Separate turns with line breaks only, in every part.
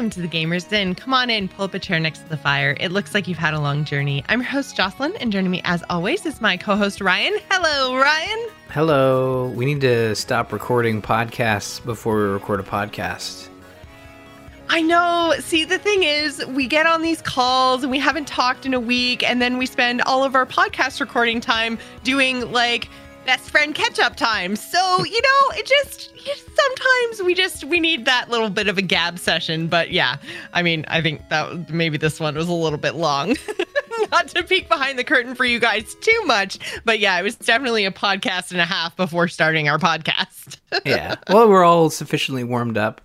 Welcome to the Gamers Den. Come on in, pull up a chair next to the fire. It looks like you've had a long journey. I'm your host, Jocelyn, and joining me as always is my co host, Ryan. Hello, Ryan.
Hello. We need to stop recording podcasts before we record a podcast.
I know. See, the thing is, we get on these calls and we haven't talked in a week, and then we spend all of our podcast recording time doing like best friend catch up time. So, you know, it just sometimes we just we need that little bit of a gab session, but yeah. I mean, I think that maybe this one was a little bit long. Not to peek behind the curtain for you guys too much, but yeah, it was definitely a podcast and a half before starting our podcast.
yeah. Well, we're all sufficiently warmed up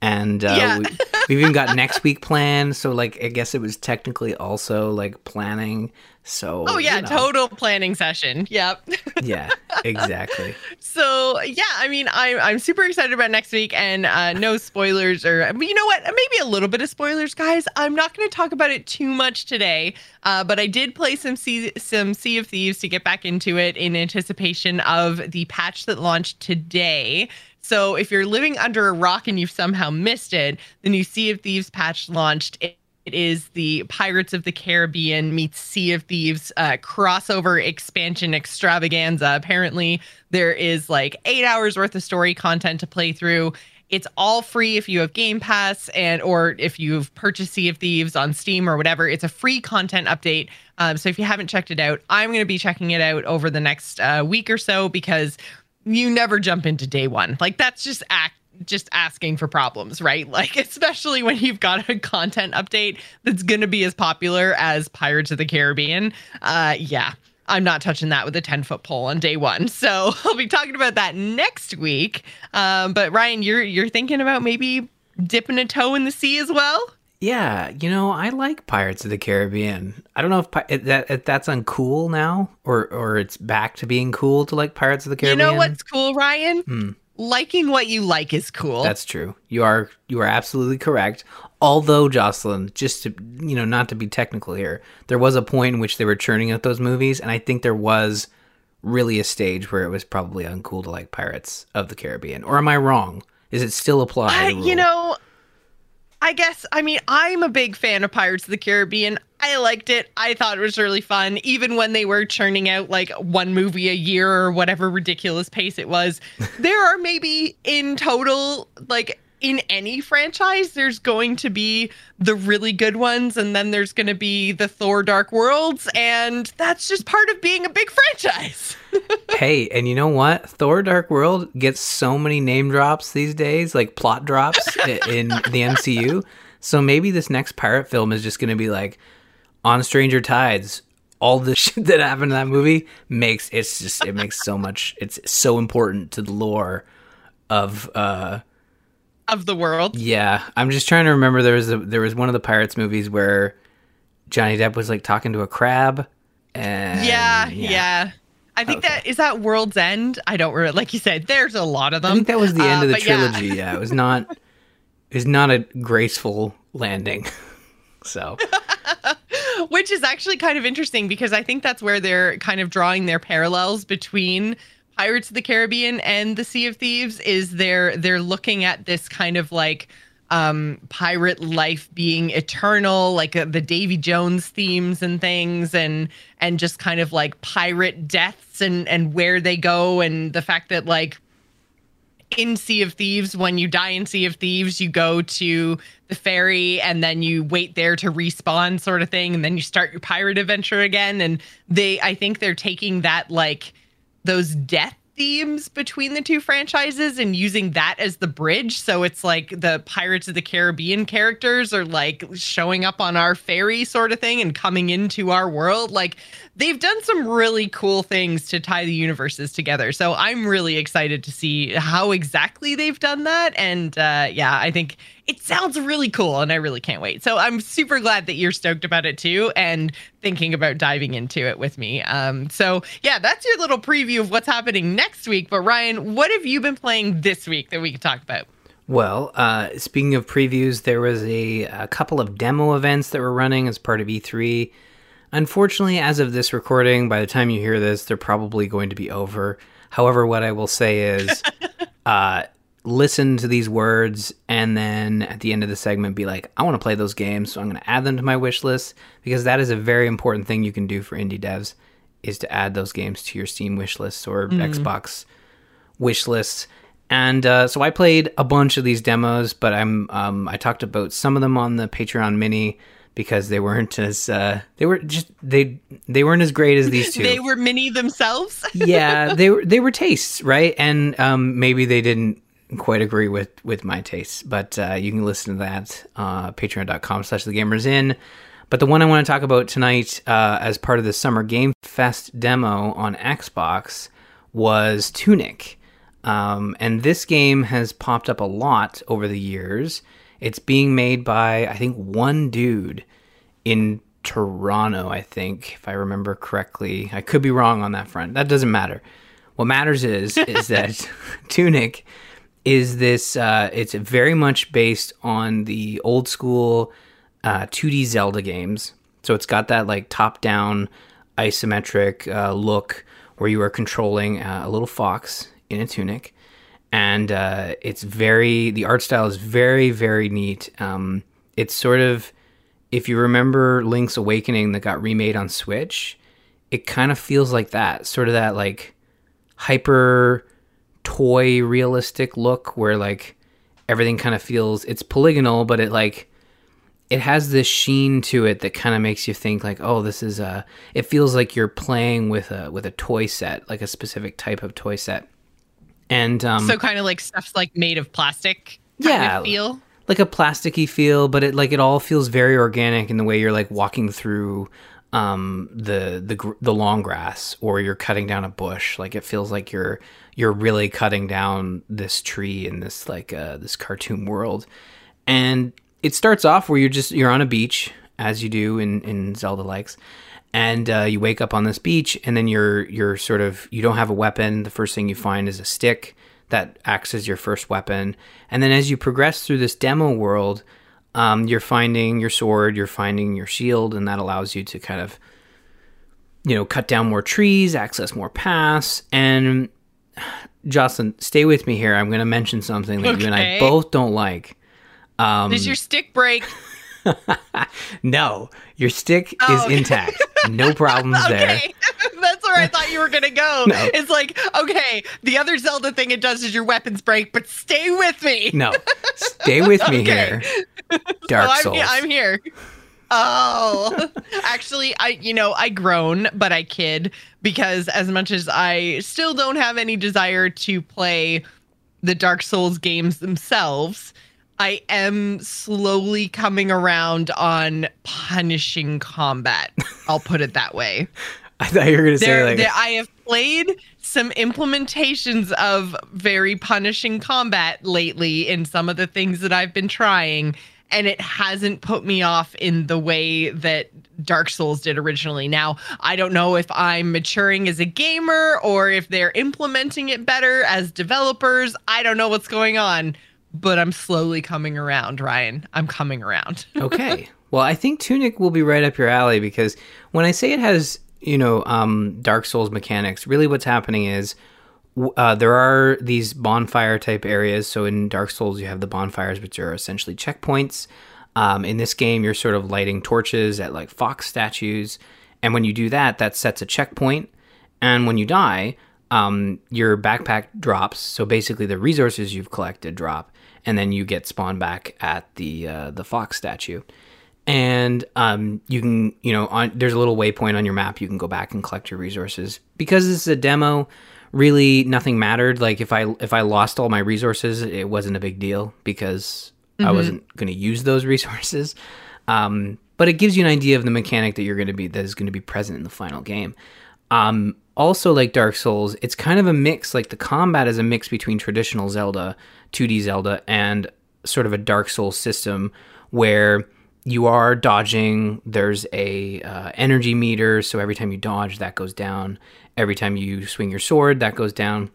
and uh, yeah. we, we've even got next week planned. So, like, I guess it was technically also like planning so
Oh yeah, you know. total planning session. Yep.
yeah, exactly.
so yeah, I mean I'm I'm super excited about next week and uh, no spoilers or you know what? Maybe a little bit of spoilers, guys. I'm not gonna talk about it too much today. Uh, but I did play some sea, some Sea of Thieves to get back into it in anticipation of the patch that launched today. So if you're living under a rock and you've somehow missed it, the new Sea of Thieves patch launched. It it is the Pirates of the Caribbean meets Sea of Thieves uh, crossover expansion extravaganza. Apparently, there is like eight hours worth of story content to play through. It's all free if you have Game Pass and or if you've purchased Sea of Thieves on Steam or whatever. It's a free content update. Um, so if you haven't checked it out, I'm going to be checking it out over the next uh, week or so because you never jump into day one. Like that's just act just asking for problems, right? Like, especially when you've got a content update that's going to be as popular as Pirates of the Caribbean. Uh, yeah, I'm not touching that with a 10 foot pole on day one. So I'll be talking about that next week. Um, but Ryan, you're you're thinking about maybe dipping a toe in the sea as well.
Yeah, you know, I like Pirates of the Caribbean. I don't know if, if that if that's uncool now, or or it's back to being cool to like Pirates of the Caribbean.
You know what's cool, Ryan? Hmm liking what you like is cool.
That's true. You are you are absolutely correct. Although Jocelyn, just to you know, not to be technical here, there was a point in which they were churning out those movies, and I think there was really a stage where it was probably uncool to like Pirates of the Caribbean. Or am I wrong? Is it still applied?
you know, I guess I mean I'm a big fan of Pirates of the Caribbean. I liked it. I thought it was really fun, even when they were churning out like one movie a year or whatever ridiculous pace it was. there are maybe in total like in any franchise, there's going to be the really good ones, and then there's going to be the Thor Dark Worlds, and that's just part of being a big franchise.
hey, and you know what? Thor Dark World gets so many name drops these days, like plot drops in the MCU. So maybe this next pirate film is just going to be like on Stranger Tides. All the shit that happened in that movie makes it's just it makes so much. It's so important to the lore of uh
of the world.
Yeah, I'm just trying to remember. There was a, there was one of the pirates movies where Johnny Depp was like talking to a crab. And
yeah, yeah. yeah. I think okay. that is that World's End. I don't remember. Like you said, there's a lot of them.
I think that was the end uh, of the trilogy. Yeah. yeah, it was not. It was not a graceful landing. so.
Which is actually kind of interesting because I think that's where they're kind of drawing their parallels between Pirates of the Caribbean and the Sea of Thieves is they're they're looking at this kind of like um pirate life being eternal like uh, the davy jones themes and things and and just kind of like pirate deaths and and where they go and the fact that like in sea of thieves when you die in sea of thieves you go to the ferry and then you wait there to respawn sort of thing and then you start your pirate adventure again. And they i think they're taking that like those death themes between the two franchises and using that as the bridge. So it's like the Pirates of the Caribbean characters are like showing up on our ferry sort of thing and coming into our world. Like they've done some really cool things to tie the universes together. So I'm really excited to see how exactly they've done that. And uh, yeah, I think it sounds really cool and I really can't wait. So I'm super glad that you're stoked about it too and thinking about diving into it with me. Um, so yeah, that's your little preview of what's happening next week. But Ryan, what have you been playing this week that we can talk about?
Well, uh, speaking of previews, there was a, a couple of demo events that were running as part of E3. Unfortunately, as of this recording, by the time you hear this, they're probably going to be over. However, what I will say is, uh, listen to these words and then at the end of the segment be like, I want to play those games, so I'm going to add them to my wish list because that is a very important thing you can do for indie devs is to add those games to your Steam wish lists or Xbox wish lists. And uh, so I played a bunch of these demos, but I'm um, I talked about some of them on the Patreon mini because they weren't as uh, they were just they they weren't as great as these two.
They were mini themselves.
yeah, they were they were tastes, right? And um, maybe they didn't quite agree with with my tastes, but uh, you can listen to that uh, patreon.com slash the gamers den. But the one I want to talk about tonight uh, as part of the Summer Game Fest demo on Xbox was Tunic. Um, and this game has popped up a lot over the years. It's being made by, I think, one dude in Toronto, I think, if I remember correctly. I could be wrong on that front. That doesn't matter. What matters is is that Tunic is this uh, it's very much based on the old school uh, 2D Zelda games. So it's got that like top down isometric uh, look where you are controlling uh, a little fox in a tunic. And uh, it's very, the art style is very, very neat. Um, it's sort of, if you remember Link's Awakening that got remade on Switch, it kind of feels like that. Sort of that like hyper toy realistic look where like everything kind of feels, it's polygonal, but it like, it has this sheen to it that kind of makes you think like oh this is a it feels like you're playing with a with a toy set like a specific type of toy set and um
so kind of like stuff's like made of plastic.
Yeah.
of feel.
like a plasticky feel but it like it all feels very organic in the way you're like walking through um the the the long grass or you're cutting down a bush like it feels like you're you're really cutting down this tree in this like uh this cartoon world. And it starts off where you're just you're on a beach as you do in in Zelda likes and uh, you wake up on this beach and then you're you're sort of you don't have a weapon. The first thing you find is a stick that acts as your first weapon. And then as you progress through this demo world um, you're finding your sword you're finding your shield and that allows you to kind of you know cut down more trees access more paths and jocelyn stay with me here i'm going to mention something that you and i both don't like um,
Does your stick break?
no, your stick
Oh,
is
okay.
intact. No problems there.
Okay, that's where I thought you were gonna go.
No.
It's like, okay, the other Zelda thing it does is your weapons break, but stay with me.
No, stay with me
Okay.
here. Dark
I'm,
Souls.
I'm here. Oh, actually, I you know I groan, but I kid because as much as I still don't have any desire to play the Dark Souls games themselves, I am slowly coming around on punishing combat. I'll put it that way.
I thought you were gonna say like
there, I have played some implementations of very punishing combat lately in some of the things that I've been trying, and it hasn't put me off in the way that Dark Souls did originally. Now, I don't know if I'm maturing as a gamer or if they're implementing it better as developers. I don't know what's going on, but I'm slowly coming around, Ryan. I'm coming around.
okay. Well, I think Tunic will be right up your alley because when I say it has, you know, um, Dark Souls mechanics, really what's happening is uh, there are these bonfire type areas. So in Dark Souls, you have the bonfires, which are essentially checkpoints. Um, in this game, you're sort of lighting torches at like fox statues. And when you do that, that sets a checkpoint. And when you die, um, your backpack drops. So basically, the resources you've collected drop, and then you get spawned back at the uh, the fox statue. And um, you can, you know, on, there's a little waypoint on your map. You can go back and collect your resources because this is a demo. Really, nothing mattered. Like if I if I lost all my resources, it wasn't a big deal because I wasn't going to use those resources. Um, but it gives you an idea of the mechanic that you're going to be that is going to be present in the final game. Um, also, like Dark Souls, it's kind of a mix. Like the combat is a mix between traditional Zelda, 2D Zelda, and sort of a Dark Souls system where you are dodging. There's a uh, energy meter, so every time you dodge, that goes down. Every time you swing your sword, that goes down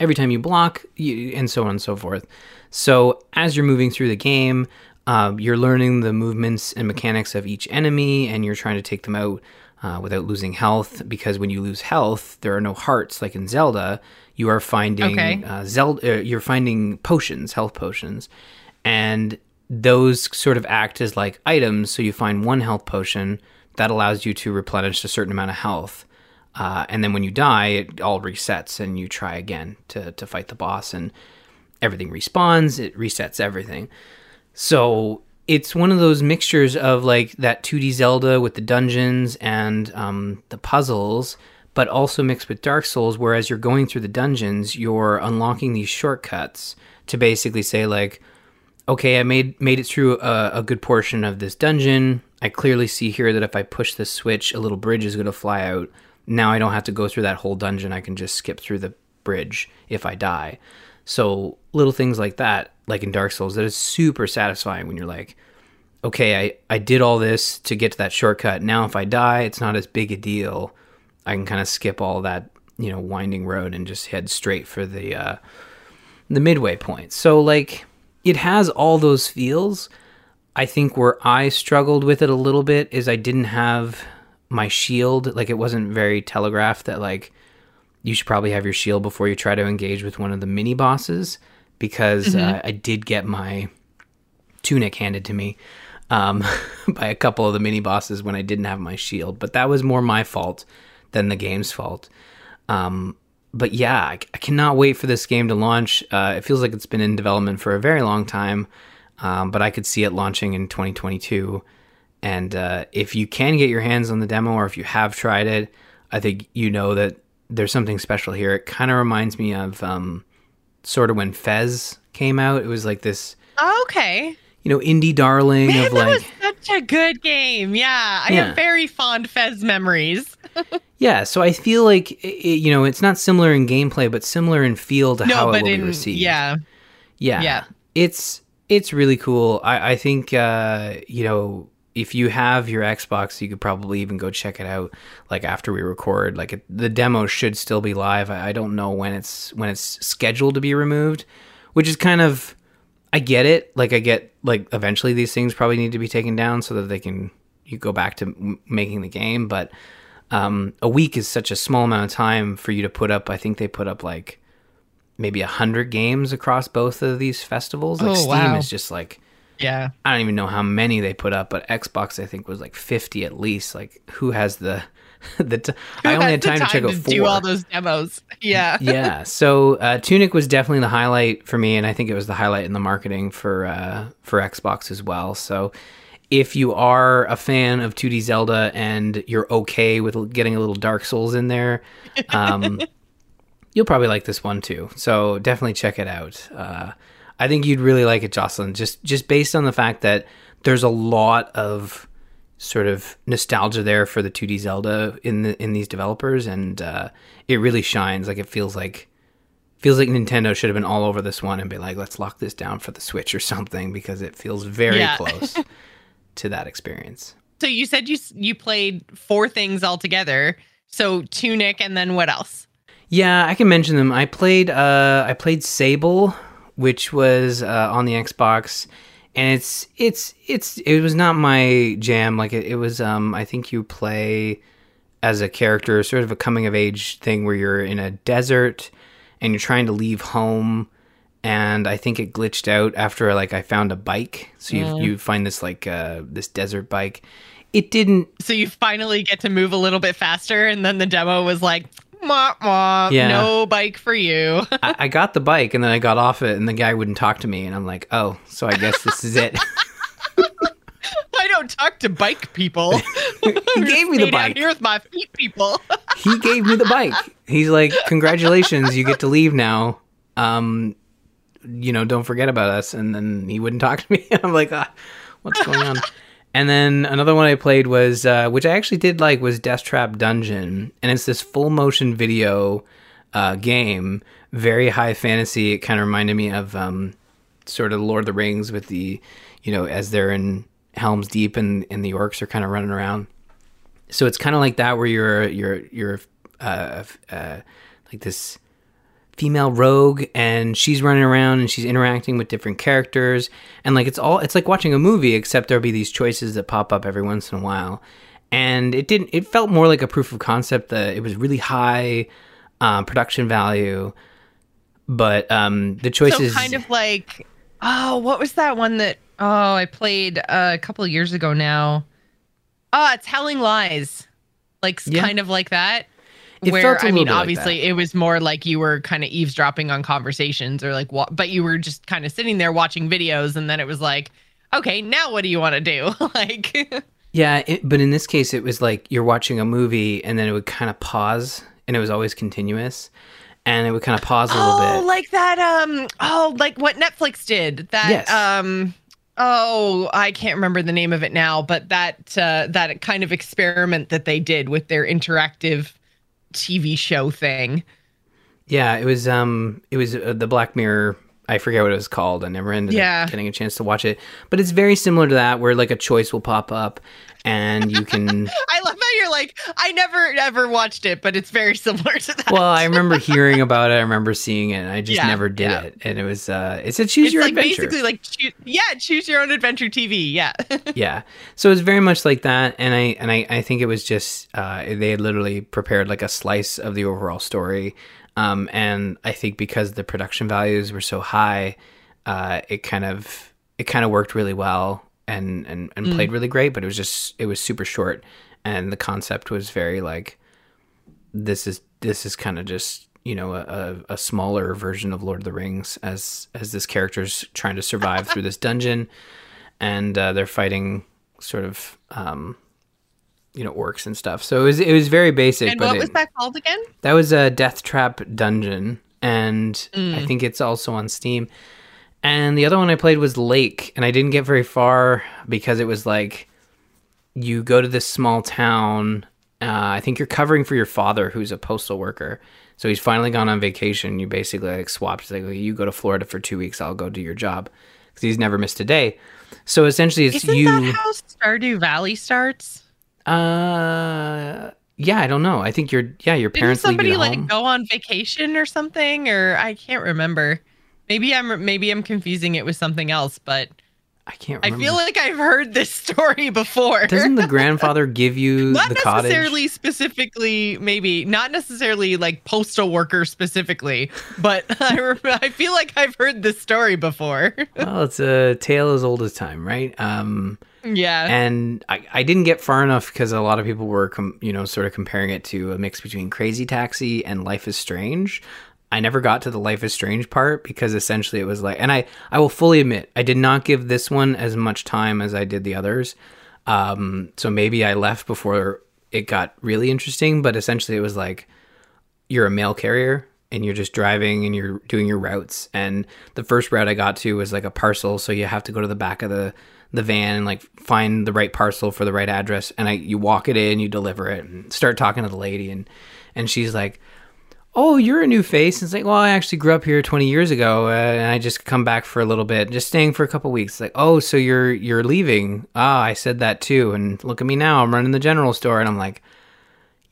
every time you block, you, and so on and so forth. So as you're moving through the game, um, you're learning the movements and mechanics of each enemy, and you're trying to take them out uh, without losing health because when you lose health, there are no hearts like in Zelda. You are finding
Okay.
uh, Zelda. Uh, you're finding potions, health potions, and those sort of act as like items. So you find one health potion that allows you to replenish a certain amount of health. Uh, and then when you die, it all resets and you try again to, to fight the boss, and everything respawns, it resets everything. So it's one of those mixtures of like that 2D Zelda with the dungeons and um, the puzzles, but also mixed with Dark Souls. Whereas you're going through the dungeons, you're unlocking these shortcuts to basically say like, okay, I made made it through a, a good portion of this dungeon. I clearly see here that if I push this switch, a little bridge is going to fly out. Now I don't have to go through that whole dungeon. I can just skip through the bridge if I die. So little things like that, like in Dark Souls, that is super satisfying when you're like, okay, I, I did all this to get to that shortcut. Now if I die, it's not as big a deal. I can kind of skip all that, you know, winding road and just head straight for the uh, the midway point. So like it has all those feels. I think where I struggled with it a little bit is I didn't have my shield. Like it wasn't very telegraphed that like you should probably have your shield before you try to engage with one of the mini bosses because uh, I did get my tunic handed to me um, by a couple of the mini bosses when I didn't have my shield, but that was more my fault than the game's fault. Um, but yeah, I, I cannot wait for this game to launch. Uh, it feels like it's been in development for a very long time, um, but I could see it launching in 2022. And uh, if you can get your hands on the demo, or if you have tried it, I think you know that there's something special here. It kind of reminds me of um, sort of when Fez came out. It was like this,
Okay.
you know, indie darling
Man,
of
that
like.
was such a good game. Yeah. I
Yeah.
have very fond Fez memories.
Yeah, so I feel like i- i you know it's not similar in gameplay, but similar in feel to
No,
how it will
in
be received.
yeah.
yeah,
yeah.
It's it's really cool. I, I think uh, you know if you have your Xbox, you could probably even go check it out. Like after we record, like it, the demo should still be live. I, I don't know when it's when it's scheduled to be removed, which is kind of I get it. Like I get like eventually these things probably need to be taken down so that they can you go back to m- making the game, but um, a week is such a small amount of time for you to put up. I think they put up like maybe a hundred games across both of these festivals. Like
Oh,
Steam
wow.
is just like
Yeah.
I don't even know how many they put up, but Xbox I think was like fifty at least. Like who has the the? T- I only had
has
time, to check out four.
do all those demos. Yeah.
yeah, so uh, Tunic was definitely the highlight for me, and I think it was the highlight in the marketing for uh, for Xbox as well. So if you are a fan of 2D Zelda and you're okay with getting a little Dark Souls in there, um, you'll probably like this one too. So definitely check it out. Uh, I think you'd really like it, Jocelyn. Just just based on the fact that there's a lot of sort of nostalgia there for the 2D Zelda in the in these developers, and uh, it really shines. Like it feels like feels like Nintendo should have been all over this one and be like, let's lock this down for the Switch or something because it feels very
Yeah.
close to that experience.
So you said you you played four things altogether. So Tunic and then what else?
Yeah, I can mention them. I played uh I played Sable, which was uh, on the Xbox and it's it's it's it was not my jam like it, it was um I think you play as a character sort of a coming of age thing where you're in a desert and you're trying to leave home and I think it glitched out after like I found a bike. So you you find this like uh this desert bike. It didn't
So you finally get to move a little bit faster, and then the demo was like, "Mwah, mwah,
Yeah.
no bike for you."
I, I got the bike and then I got off it and the guy wouldn't talk to me and I'm like, oh, so I guess this is it.
I don't talk to bike people.
he gave me the bike.
here with my feet, people.
He gave me the bike. He's like, congratulations, you get to leave now. Um, you know, don't forget about us. And then he wouldn't talk to me. I'm like, ah, what's going on? And then another one I played was, uh, which I actually did like, was Deathtrap Dungeon, and it's this full motion video uh, game, very high fantasy. It kind of reminded me of um, sort of Lord of the Rings with the, you know, as they're in Helm's Deep and and the orcs are kind of running around. So it's kind of like that, where you're you're you're uh, uh, like this female rogue and she's running around and she's interacting with different characters and like it's all it's like watching a movie except there'll be these choices that pop up every once in a while and it didn't. It felt more like a proof of concept. That it was really high um, production value, but um, the choices
so kind of like oh, what was that one that oh I played uh, a couple of years ago now? Ah, Telling Lies, like
Yeah.
kind of like that.
It
where I mean,
like
obviously,
that.
it was more like you were kind of eavesdropping on conversations, or like what, but you were just kind of sitting there watching videos, and then it was like, okay, now what do you want to do? like,
Yeah, it, but in this case, it was like you're watching a movie and then it would kind of pause, and it was always continuous, and it would kind of pause a little
oh,
bit.
like that, um, oh, like what Netflix did. That,
Yes.
um, oh, I can't remember the name of it now, but that uh, that kind of experiment that they did with their interactive TV show thing.
Yeah, it was um, it was uh, the Black Mirror. I forget what it was called. I never ended
Yeah.
up getting a chance to watch it, but it's very similar to that, where like a choice will pop up, and you can.
I love how you're like, I never ever watched it, but it's very similar to that.
well, I remember hearing about it. I remember seeing it. And I just
Yeah,
never did
yeah.
it, and it was uh, it's a choose
it's
your
like
adventure.
basically like choo- yeah choose your own adventure tv yeah
yeah so it's very much like that and i and i, I think it was just uh, they had literally prepared like a slice of the overall story um, and i think because the production values were so high uh, it kind of it kind of worked really well and and, and played really great but it was just it was super short and the concept was very like this is this is kind of just you know a, a, smaller version of lord of the rings as as this character's trying to survive through this dungeon and uh, they're fighting sort of um, you know orcs and stuff. So it was it was very basic.
and
but
what
it-
was that called again
That was a Deathtrap Dungeon, and
Mm.
I think it's also on Steam. And the other one I played was Lake, and I didn't get very far because it was like you go to this small town. Uh, I think you're covering for your father, who's a postal worker. So he's finally gone on vacation. You basically like swapped. It's like you go to Florida for two weeks. I'll go do your job because he's never missed a day. So essentially, it's
isn't
you.
that how stardew valley starts
Uh, yeah, I don't know. I think your yeah your parents leave
somebody like go on vacation or something or i can't remember maybe i'm maybe i'm confusing it with something else but
I can't. Remember.
I feel like i've heard this story before
Doesn't the grandfather give you
not
the cottage?
necessarily specifically maybe not necessarily like postal worker specifically but I, re- I feel like i've heard this story before
Well, it's a tale as old as time, right? Um,
yeah
and I, I didn't get far enough because a lot of people were, com- you know, sort of comparing it to a mix between Crazy Taxi and Life is Strange. I never got to the Life is Strange part because essentially it was like, and I, I will fully admit, I did not give this one as much time as I did the others. Um, so maybe I left before it got really interesting, but essentially it was like, you're a mail carrier and you're just driving and you're doing your routes. And the first route i got to was like a parcel. So you have to go to the back of the the van and like find the right parcel for the right address. And i you walk it in you deliver it and start talking to the lady. And and she's like oh you're a new face. And it's like well i actually grew up here 20 years ago uh, and i just come back for a little bit just staying for a couple weeks. Like oh so you're you're leaving. Ah i said that too and look at me now. I'm running the general store and i'm like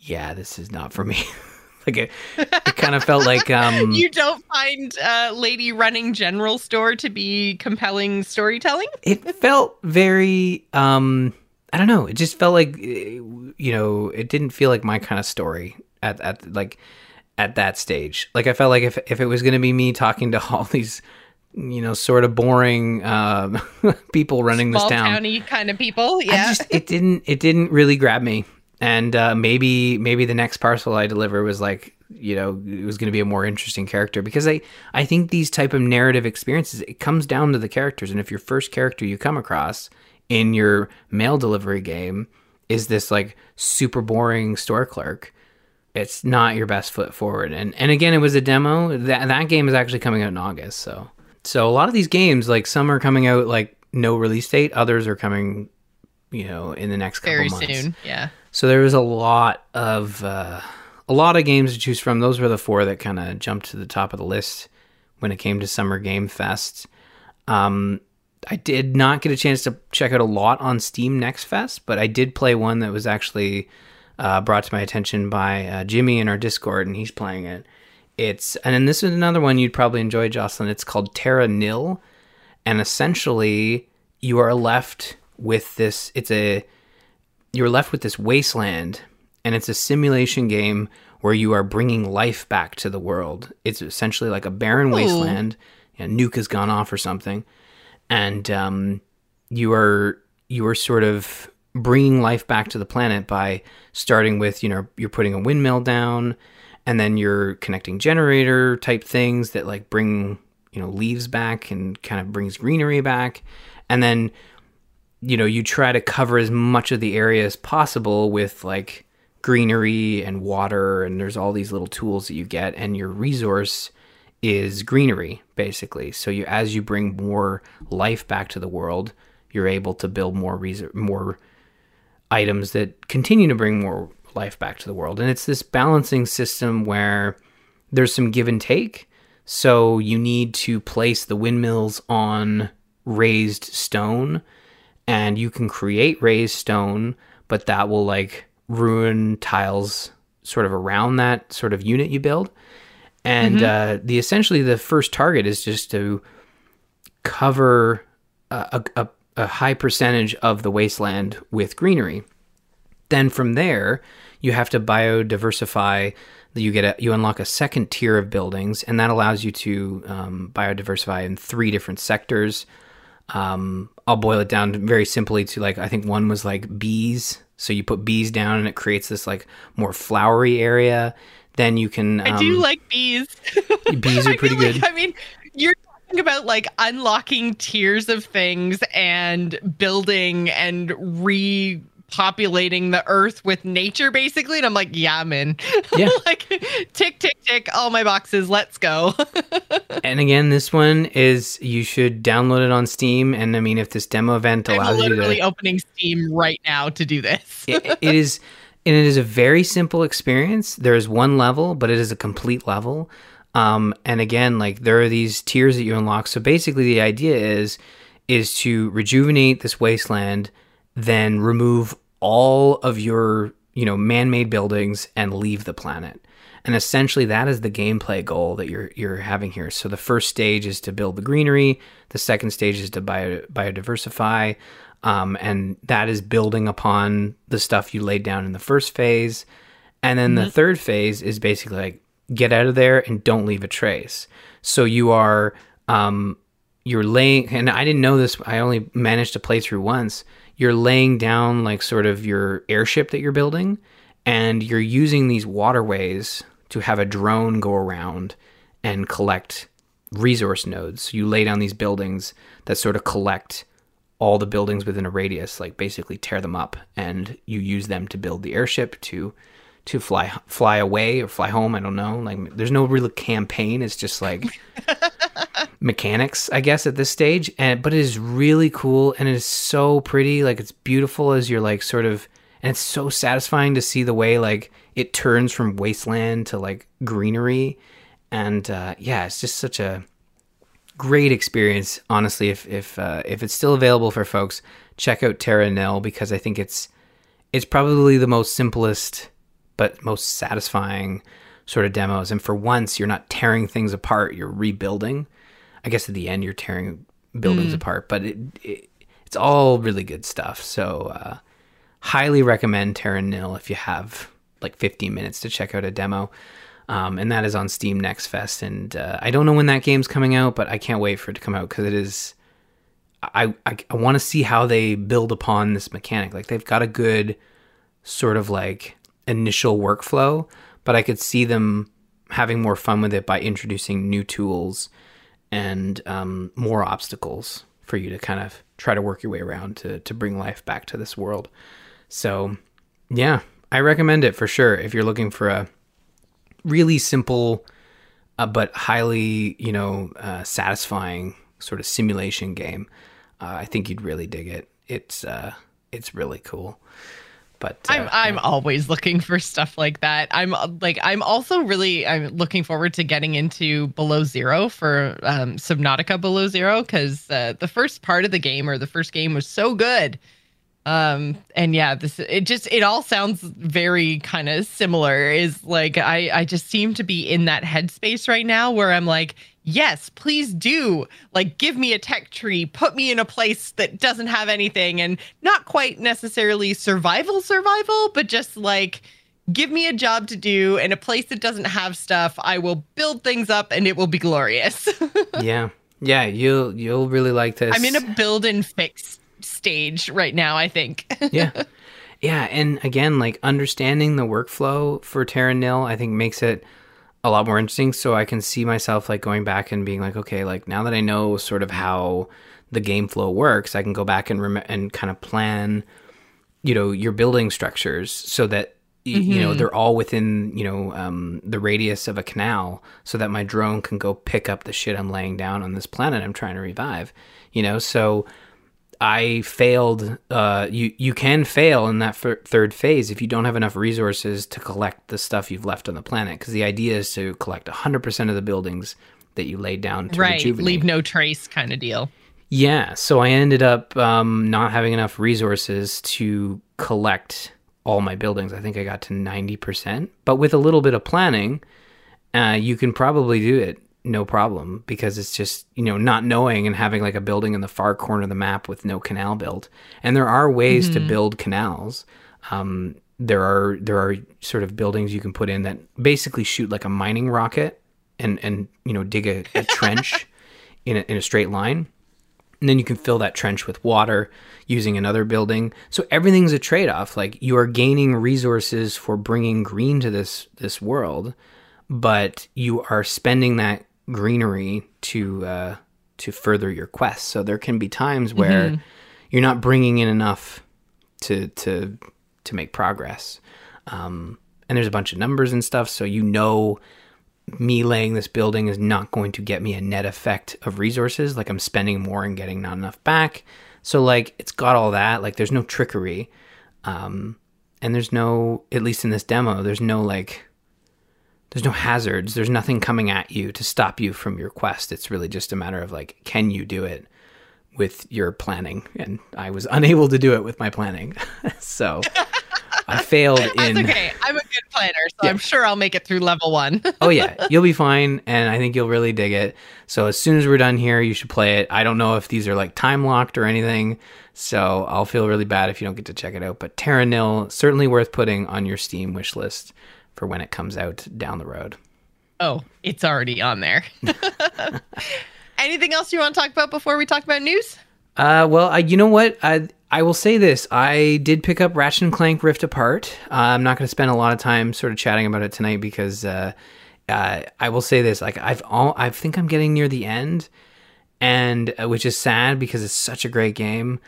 yeah this is not for me. Like it, it kind of felt like um
you don't find uh, lady running general store to be compelling storytelling?
It felt very um i don't know. It just felt like eh, you know it didn't feel like my kind of story at at like at that stage. Like i felt like if if it was going to be me talking to all these you know sort of boring um people running this town
kind of people yeah.
just it didn't it didn't really grab me. And uh, maybe maybe the next parcel I deliver was like you know it was going to be a more interesting character. Because I I think these type of narrative experiences it comes down to the characters. And if your first character you come across in your mail delivery game is this like super boring store clerk it's not your best foot forward. And and again it was a demo. That that game is actually coming out in August so. So a lot of these games like some are coming out like no release date. Others are coming you know in the next couple
very
months.
Very soon yeah.
So there was a lot of uh, a lot of games to choose from. Those were the four that kind of jumped to the top of the list when it came to Summer Game Fest. Um, I did not get a chance to check out a lot on Steam Next Fest, but I did play one that was actually uh, brought to my attention by uh, Jimmy in our Discord, and he's playing it. It's and then this is another one you'd probably enjoy, Jocelyn. It's called Terra Nil, and essentially you are left with this. It's a you're left with this wasteland, and it's a simulation game where you are bringing life back to the world. It's essentially like a barren
Ooh.
wasteland. A nuke has gone off or something, and um, you are you are sort of bringing life back to the planet by starting with you know you're putting a windmill down, and then you're connecting generator type things that like bring you know leaves back and kind of brings greenery back, and then you know you try to cover as much of the area as possible with like greenery and water and there's all these little tools that you get and your resource is greenery basically. So you as you bring more life back to the world you're able to build more resor- more items that continue to bring more life back to the world. And it's this balancing system where there's some give and take. So you need to place the windmills on raised stone and you can create raised stone but that will like ruin tiles sort of around that sort of unit you build. And uh, the essentially the first target is just to cover a, a, a high percentage of the wasteland with greenery. Then from there you have to biodiversify. You get a you unlock a second tier of buildings and that allows you to um, biodiversify in three different sectors. Um, i'll boil it down very simply to like i think one was like bees. So you put bees down and it creates this like more flowery area. Then you can um,
I do like bees.
bees are
I
pretty
like-
good.
I mean, talking about like unlocking tiers of things and building and repopulating the earth with nature, basically. And I'm like, yeah, I'm in.
Yeah.
like, tick, tick, tick, all my boxes. Let's go.
and again this one is you should download it on steam and i mean if this demo event
I'm
allows you to
literally opening Steam right now to do this.
it, it is and it is a very simple experience there is one level but it is a complete level um, and again like there are these tiers that you unlock. So basically the idea is is to rejuvenate this wasteland then remove all of your you know man-made buildings and leave the planet. And essentially that is the gameplay goal that you're you're having here. So the first stage is to build the greenery. The second stage is to bio, biodiversify. Um, and that is building upon the stuff you laid down in the first phase. And then the third phase is basically like get out of there and don't leave a trace. So you are um, you're laying and i didn't know this i only managed to play through once. You're laying down like sort of your airship that you're building and you're using these waterways to have a drone go around and collect resource nodes. So you lay down these buildings that sort of collect all the buildings within a radius like basically tear them up and you use them to build the airship to to fly fly away or fly home i don't know. Like there's no real campaign. It's just like mechanics i guess at this stage. And but it is really cool and it is so pretty. Like it's beautiful as you're like sort of and it's so satisfying to see the way like it turns from wasteland to like greenery. And uh yeah it's just such a great experience honestly if if uh, if it's still available for folks check out terra nil because i think it's it's probably the most simplest but most satisfying sort of demos and for once you're not tearing things apart you're rebuilding i guess at the end you're tearing buildings apart but it, it it's all really good stuff so uh highly recommend terra nil if you have like 15 minutes to check out a demo um, and that is on Steam Next Fest. And uh, I don't know when that game's coming out, but I can't wait for it to come out because it is. I I, I want to see how they build upon this mechanic. Like they've got a good sort of like initial workflow, but I could see them having more fun with it by introducing new tools and um, more obstacles for you to kind of try to work your way around to to bring life back to this world. So, yeah, I recommend it for sure if you're looking for a really simple uh, but highly you know uh, satisfying sort of simulation game uh, i think you'd really dig it it's uh it's really cool but uh,
I'm I'm always looking for stuff like that. I'm like I'm also really I'm looking forward to getting into Below Zero for um, Subnautica Below Zero because uh, the first part of the game or the first game was so good. Um and yeah, this it just it all sounds very kind of similar. Is like I I just seem to be in that headspace right now where I'm like, yes, please do. Like, give me a tech tree, put me in a place that doesn't have anything, and not quite necessarily survival, survival, but just like, give me a job to do in a place that doesn't have stuff. I will build things up and it will be glorious.
yeah. Yeah, you'll you'll really like this.
I'm in a build and fix stage right now, I think.
yeah. Yeah, and again, like understanding the workflow for Terra Nil, I think makes it a lot more interesting. So I can see myself like going back and being like, okay, like now that I know sort of how the game flow works, I can go back and rem- and kind of plan, you know, your building structures so that mm-hmm. you know mm-hmm. they're all within you know um, the radius of a canal, so that my drone can go pick up the shit I'm laying down on this planet I'm trying to revive. You know, so I failed. Uh, you you can fail in that f- third phase if you don't have enough resources to collect the stuff you've left on the planet. Because the idea is to collect 100% of the buildings that you laid down to right, rejuvenate.
leave no trace kind of deal.
Yeah, so I ended up um, not having enough resources to collect all my buildings. I think I got to 90%, but with a little bit of planning, uh, you can probably do it no problem because it's just you know not knowing and having like a building in the far corner of the map with no canal built. And there are ways mm-hmm. to build canals. Um, there are there are sort of buildings you can put in that basically shoot like a mining rocket and and you know dig a, a trench in a, in a straight line. And then you can fill that trench with water using another building. So everything's a trade-off. Like you are gaining resources for bringing green to this this world but you are spending that greenery to uh, to further your quest. So there can be times where mm-hmm. you're not bringing in enough to to to make progress. Um, and there's a bunch of numbers and stuff, so you know me laying this building is not going to get me a net effect of resources. Like I'm spending more and getting not enough back. So like it's got all that. Like there's no trickery. Um, and there's no, at least in this demo, there's no like there's no hazards. There's nothing coming at you to stop you from your quest. It's really just a matter of like, can you do it with your planning? And I was unable to do it with my planning. so I failed in.
That's okay. I'm a good planner, so yeah. I'm sure I'll make it through level one.
oh, yeah. You'll be fine. And I think you'll really dig it. So as soon as we're done here, you should play it. I don't know if these are like time locked or anything. So I'll feel really bad if you don't get to check it out. But Terra Nil, certainly worth putting on your Steam wish list for when it comes out down the road.
Oh, it's already on there. Anything else you want to talk about before we talk about news?
Uh, well, I, you know what? I I will say this: I did pick up Ratchet and Clank Rift Apart. Uh, I'm not going to spend a lot of time sort of chatting about it tonight because uh, uh, I will say this: like I've all I think I'm getting near the end, and uh, which is sad because it's such a great game.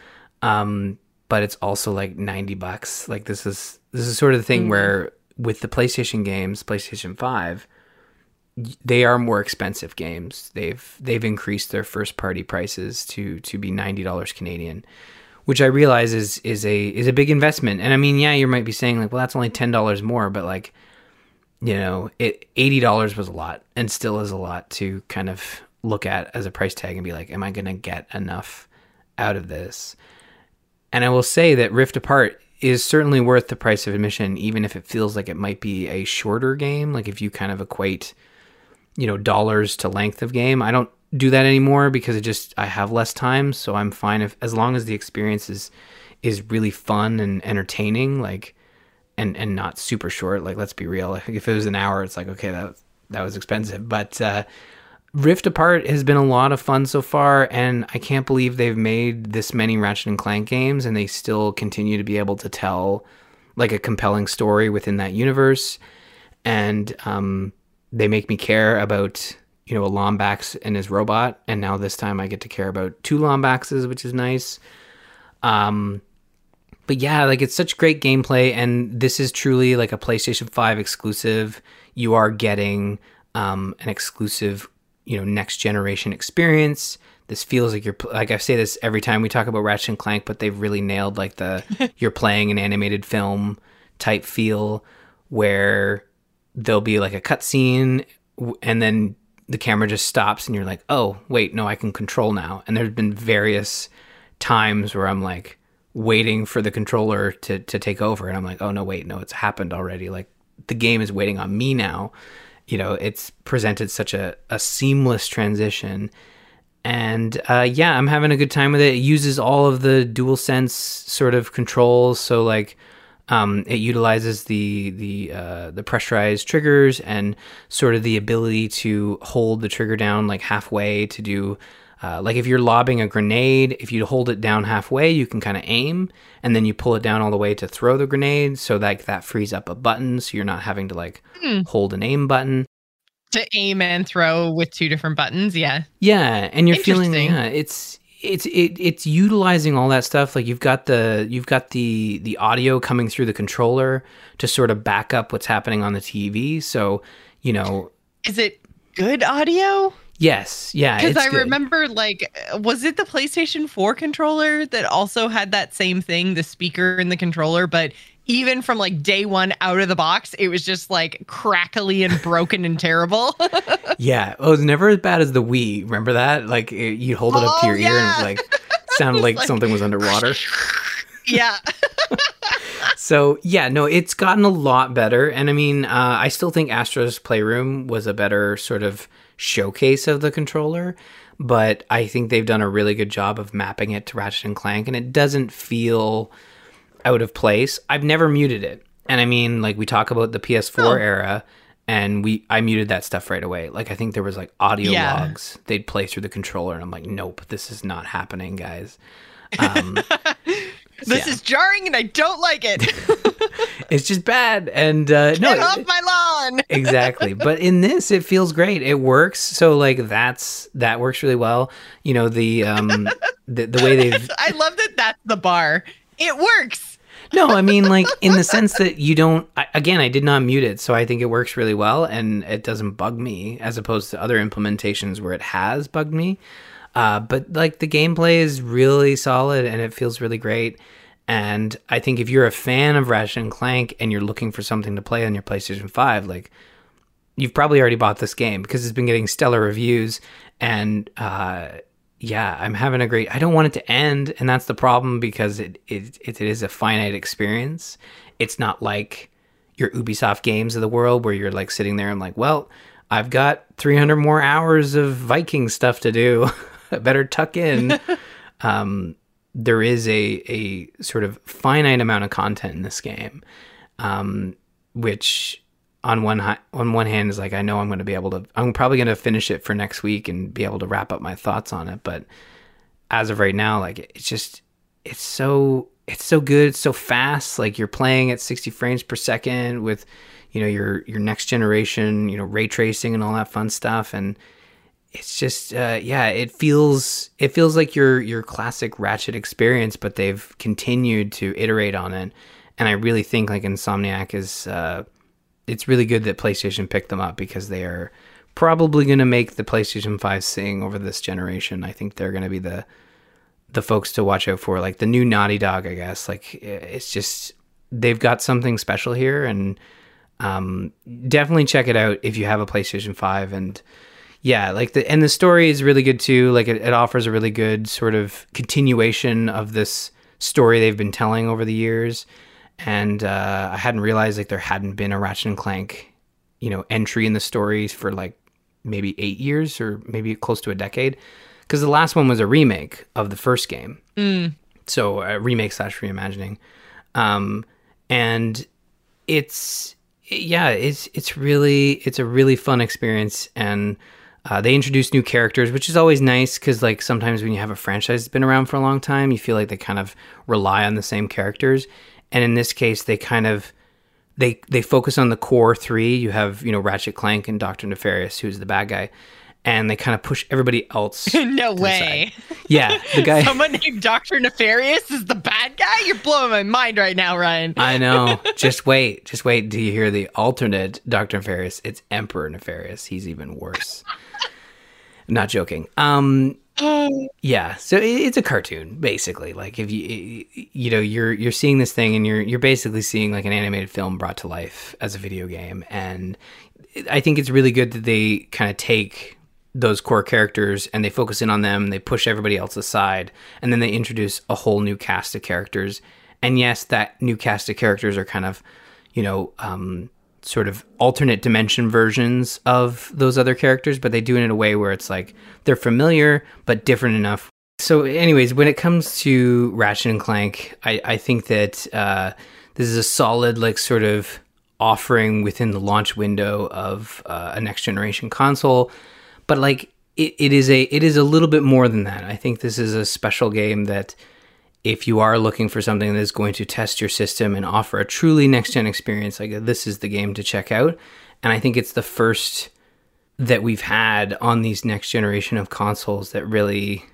Um, but it's also like 90 bucks. Like this is this is sort of the thing mm. where with the PlayStation games, PlayStation 5, they are more expensive games. They've they've increased their first party prices to to be $90 Canadian, which I realize is is a is a big investment. And I mean, yeah, you might be saying like, well, that's only $10 more, but like you know, it $80 was a lot and still is a lot to kind of look at as a price tag and be like, am I going to get enough out of this? And I will say that Rift Apart is certainly worth the price of admission, even if it feels like it might be a shorter game. Like if you kind of equate, you know, dollars to length of game. I don't do that anymore because it just I have less time, so I'm fine if as long as the experience is is really fun and entertaining, like and and not super short. Like let's be real, if it was an hour, it's like okay, that that was expensive. But uh, Rift Apart has been a lot of fun so far, and I can't believe they've made this many Ratchet and Clank games, and they still continue to be able to tell like a compelling story within that universe. And um, they make me care about you know a Lombax and his robot, and now this time I get to care about two Lombaxes, which is nice. Um, but yeah, like it's such great gameplay, and this is truly like a PlayStation Five exclusive. You are getting um, an exclusive you know next generation experience this feels like you're like I say this every time we talk about Ratchet and Clank, but they've really nailed like the you're playing an animated film type feel where there'll be like a cutscene and then the camera just stops and you're like, oh wait, no, I can control now. And there's been various times where I'm like waiting for the controller to to take over, and I'm like, oh no, wait, no, it's happened already. Like the game is waiting on me now you know, it's presented such a, a seamless transition. And uh, yeah, I'm having a good time with it. It uses all of the DualSense sort of controls. So like um, it utilizes the the uh, the pressurized triggers and sort of the ability to hold the trigger down like halfway to do uh, like if you're lobbing a grenade, if you hold it down halfway, you can kind of aim, and then you pull it down all the way to throw the grenade. So like that frees up a button, so you're not having to like
Hmm.
hold an aim button.
To aim and throw with two different buttons. Yeah.
Yeah, and you're feeling yeah, it's it's it, it's utilizing all that stuff. Like you've got the you've got the the audio coming through the controller to sort of back up what's happening on the TV. So you know,
Is it good audio?
Yes, yeah,
Because I
good.
remember, like, was it the PlayStation 4 controller that also had that same thing, the speaker and the controller? But even from like day one out of the box, it was just like crackly and broken and terrible.
Yeah, it was never as bad as the Wii. Remember that? Like it, you hold it up to
Oh,
your ear and
yeah.
it like sounded like,
like-
something was underwater.
yeah.
So yeah, no, it's gotten a lot better, and I mean, uh, I still think Astro's Playroom was a better sort of showcase of the controller, but I think they've done a really good job of mapping it to Ratchet and Clank, and it doesn't feel out of place. I've never muted it, and I mean, like we talk about the PS4
Oh.
era, and we I muted that stuff right away. Like I think there was like audio
Yeah.
logs they'd play through the controller, and I'm like, nope, this is not happening, guys. Um,
This
Yeah.
is jarring and I don't like it.
it's just bad, and uh, no,
Get off my lawn.
exactly but in this it feels great it works so like that's that works really well you know the um the, the way they've
I love that that's the bar. It works.
no i mean like in the sense that you don't I, again i did not mute it so i think it works really well and it doesn't bug me as opposed to other implementations where it has bugged me uh, but like the gameplay is really solid and it feels really great. And i think if you're a fan of ratchet and clank and you're looking for something to play on your playstation 5 like you've probably already bought this game because it's been getting stellar reviews. And uh yeah i'm having a great i don't want it to end. And that's the problem because it it, it is a finite experience. It's not like your ubisoft games of the world where you're like sitting there and like well i've got 300 more hours of viking stuff to do better tuck in. Um there is a a sort of finite amount of content in this game um which on one hi- on one hand is like I know I'm going to be able to I'm probably going to finish it for next week and be able to wrap up my thoughts on it but as of right now like it's just it's so it's so good it's so fast. Like you're playing at 60 frames per second with you know your your next generation you know ray tracing and all that fun stuff and it's just uh, yeah it feels it feels like your your classic ratchet experience but they've continued to iterate on it and i really think like insomniac is uh, it's really good that PlayStation picked them up because they are probably going to make the PlayStation 5 sing over this generation. I think they're going to be the the folks to watch out for like the new Naughty Dog, I guess. Like it's just they've got something special here and um definitely check it out if you have a PlayStation 5 and yeah, like the and the story is really good too. Like it, it offers a really good sort of continuation of this story they've been telling over the years and uh, I hadn't realized like there hadn't been a Ratchet and Clank, you know, entry in the stories for like maybe eight years or maybe close to a decade, because the last one was a remake of the first game, so a remake slash reimagining, um, and it's yeah, it's it's really it's a really fun experience and. Uh, they introduce new characters, which is always nice because, like, sometimes when you have a franchise that's been around for a long time, you feel like they kind of rely on the same characters. And in this case, they kind of they they focus on the core three. You have you know Ratchet Clank and Doctor Nefarious, who's the bad guy, and they kind of push everybody else.
no way.
side. Yeah, the guy.
Someone named Dr. Nefarious is the bad guy? You're blowing my mind right now, Ryan.
I know. Just wait. Just wait till you hear the alternate Doctor Nefarious. It's Emperor Nefarious. He's even worse. Not joking. Um, yeah. So it's a cartoon, basically. Like if you you know you're you're seeing this thing and you're you're basically seeing like an animated film brought to life as a video game, and I think it's really good that they kind of take those core characters and they focus in on them. They push everybody else aside, and then they introduce a whole new cast of characters. And yes, that new cast of characters are kind of, you know, um, sort of alternate dimension versions of those other characters, but they do it in a way where it's like they're familiar but different enough. So, anyways, when it comes to Ratchet and Clank, I, I think that uh, this is a solid, like, sort of offering within the launch window of uh, a next generation console. But like, it, it is a it is a little bit more than that. I think this is a special game that if you are looking for something that is going to test your system and offer a truly next gen experience, like this is the game to check out. And I think it's the first that we've had on these next generation of consoles that really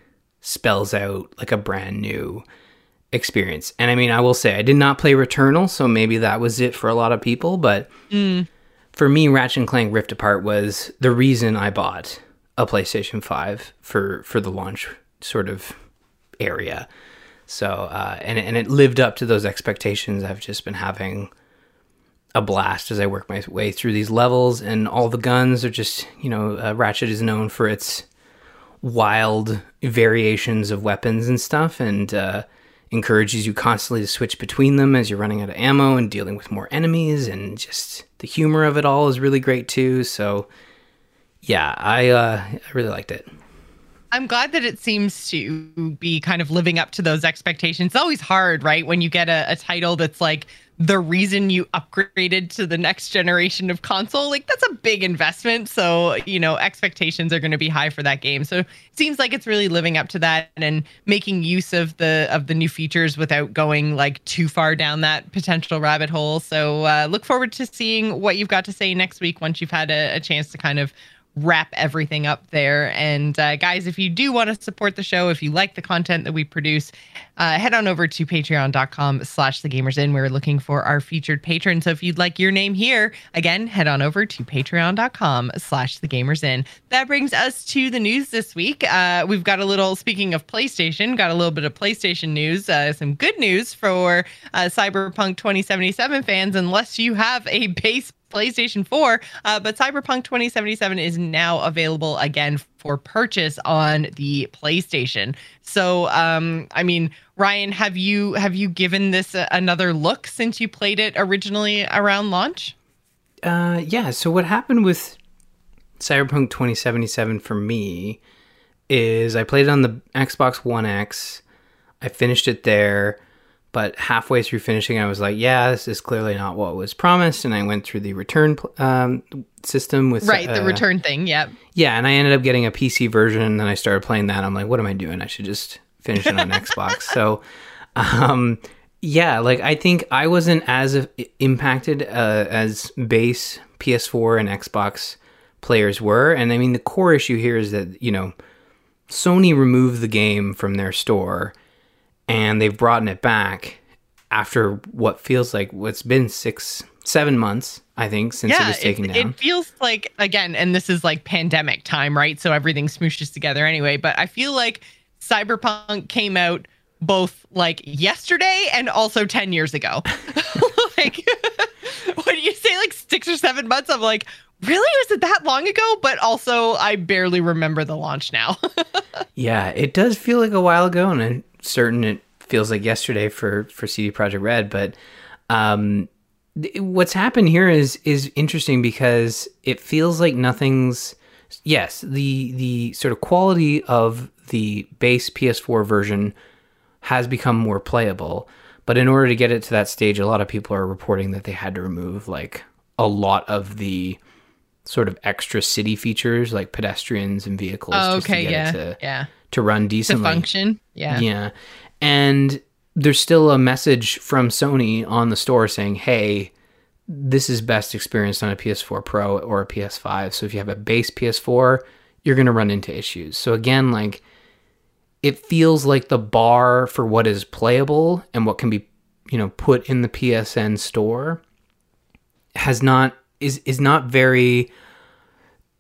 spells out like a brand new experience. And I mean, I will say I did not play Returnal, so maybe that was it for a lot of people, but mm. For me Ratchet and Clank Rift Apart was the reason I bought a PlayStation 5 for for the launch sort of area. So, uh, and and it lived up to those expectations. I've just been having a blast as I work my way through these levels, and all the guns are just you know uh, Ratchet is known for its wild variations of weapons and stuff, and uh, encourages you constantly to switch between them as you're running out of ammo and dealing with more enemies, and just the humor of it all is really great too. So, yeah, I uh, I really liked it.
I'm glad that it seems to be kind of living up to those expectations. It's always hard, right? When you get a, a, title that's like the reason you upgraded to the next generation of console, like that's a big investment. So, you know, expectations are going to be high for that game. So it seems like it's really living up to that and making use of the of the new features without going like too far down that potential rabbit hole. So uh, look forward to seeing what you've got to say next week once you've had a, a chance to kind of wrap everything up there. And uh, guys, if you do want to support the show, if you like the content that we produce, uh, head on over to patreon.com slash the gamers inn. We're looking for our featured patron. So if you'd like your name here, again, head on over to patreon.com slash the gamers inn. That brings us to the news this week. Uh, we've got a little, speaking of PlayStation, got a little bit of PlayStation news, uh, some good news for uh, Cyberpunk 2077 fans, unless you have a base PlayStation 4. Uh, but Cyberpunk 2077 is now available again for purchase on the PlayStation. So, um, I mean, Ryan, have you have you given this a, another look since you played it originally around launch?
Uh, yeah. So what happened with Cyberpunk 2077 for me is I played it on the Xbox One X. I finished it there. But halfway through finishing, I was like, yeah, this is clearly not what was promised. And I went through the return um, system with.
Right, uh, the return thing. Yep.
Yeah. And I ended up getting a PC version. And then I started playing that. I'm like, what am I doing? I should just finish it on Xbox. So, um, yeah, like I think I wasn't as impacted uh, as base PS4 and Xbox players were. And I mean, the core issue here is that, you know, Sony removed the game from their store and they've brought it back after what feels like what's been six, seven months, I think, since yeah, it was taken
it,
down.
It feels like again, and this is like pandemic time, right? So everything smooshes together anyway. But I feel like Cyberpunk came out both like yesterday and also 10 years ago. like when you say like six or seven months, I'm like, really? Was it that long ago? But also, I barely remember the launch now.
yeah, it does feel like a while ago, and certain it feels like yesterday for for CD Projekt Red, but um, what's happened here is is interesting because it feels like nothing's. Yes, the the sort of quality of the base PS4 version has become more playable, but in order to get it to that stage, a lot of people are reporting that they had to remove like a lot of the sort of extra city features like pedestrians and vehicles.
Oh, okay, yeah, to, yeah
to run decently.
To function. Yeah.
Yeah. And there's still a message from Sony on the store saying, hey, this is best experienced on a PS4 Pro or a PS5. So if you have a base PS4, you're going to run into issues. So again, like it feels like the bar for what is playable and what can be, you know, put in the PSN store has not is is not very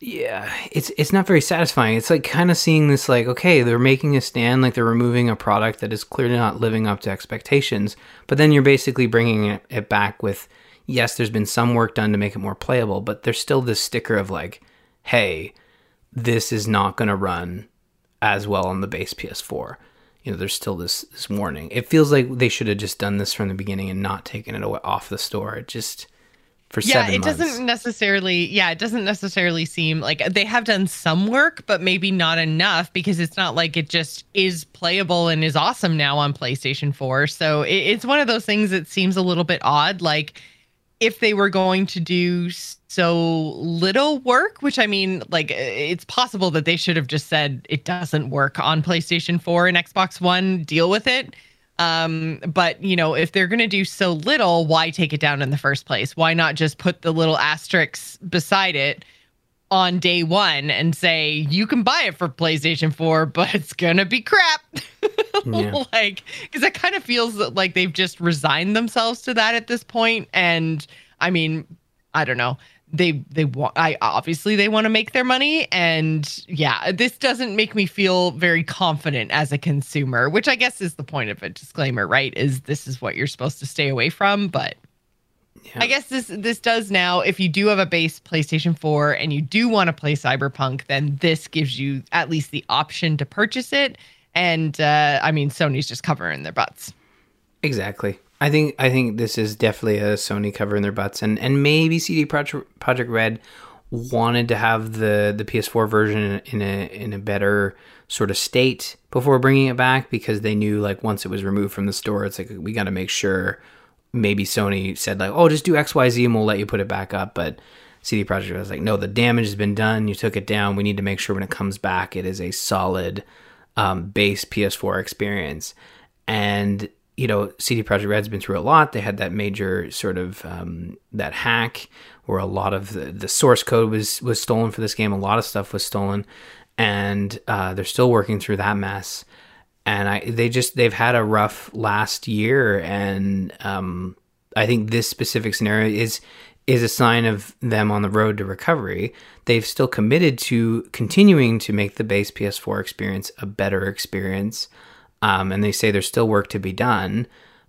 yeah, it's it's not very satisfying. It's like kind of seeing this like okay, they're making a stand like they're removing a product that is clearly not living up to expectations, but then you're basically bringing it, it back with yes, there's been some work done to make it more playable, but there's still this sticker of like, hey, this is not going to run as well on the base PS4. You know, there's still this this warning. It feels like they should have just done this from the beginning and not taken it away off the store. It just for
yeah,
seven
it
months.
doesn't necessarily. Yeah, it doesn't necessarily seem like they have done some work, but maybe not enough because it's not like it just is playable and is awesome now on PlayStation 4. So it, it's one of those things that seems a little bit odd. Like if they were going to do so little work, which I mean, like it's possible that they should have just said it doesn't work on PlayStation 4 and Xbox One, deal with it. Um, but you know, if they're gonna do so little, why take it down in the first place? Why not just put the little asterisks beside it on day one and say you can buy it for PlayStation 4, but it's gonna be crap. Yeah. like, because it kind of feels like they've just resigned themselves to that at this point. And I mean, I don't know they they want i obviously they want to make their money and yeah this doesn't make me feel very confident as a consumer which i guess is the point of a disclaimer right is this is what you're supposed to stay away from but yeah. i guess this this does now if you do have a base playstation 4 and you do want to play cyberpunk then this gives you at least the option to purchase it and uh i mean sony's just covering their butts
exactly I think I think this is definitely a Sony covering their butts, and and maybe CD Project Projekt Red wanted to have the the PS4 version in a in a better sort of state before bringing it back because they knew like once it was removed from the store, it's like we got to make sure. Maybe Sony said like, oh, just do X Y Z and we'll let you put it back up, but. CD Projekt was like, no, the damage has been done. You took it down. We need to make sure when it comes back, it is a solid um, base PS4 experience. And you know, CD Projekt Red's been through a lot. They had that major sort of um, that hack where a lot of the, the, source code was was stolen for this game. A lot of stuff was stolen, and uh, they're still working through that mess. And I, they just they've had a rough last year, and um, I think this specific scenario is is a sign of them on the road to recovery. They've still committed to continuing to make the base PS4 experience a better experience. Um, and they say there's still work to be done.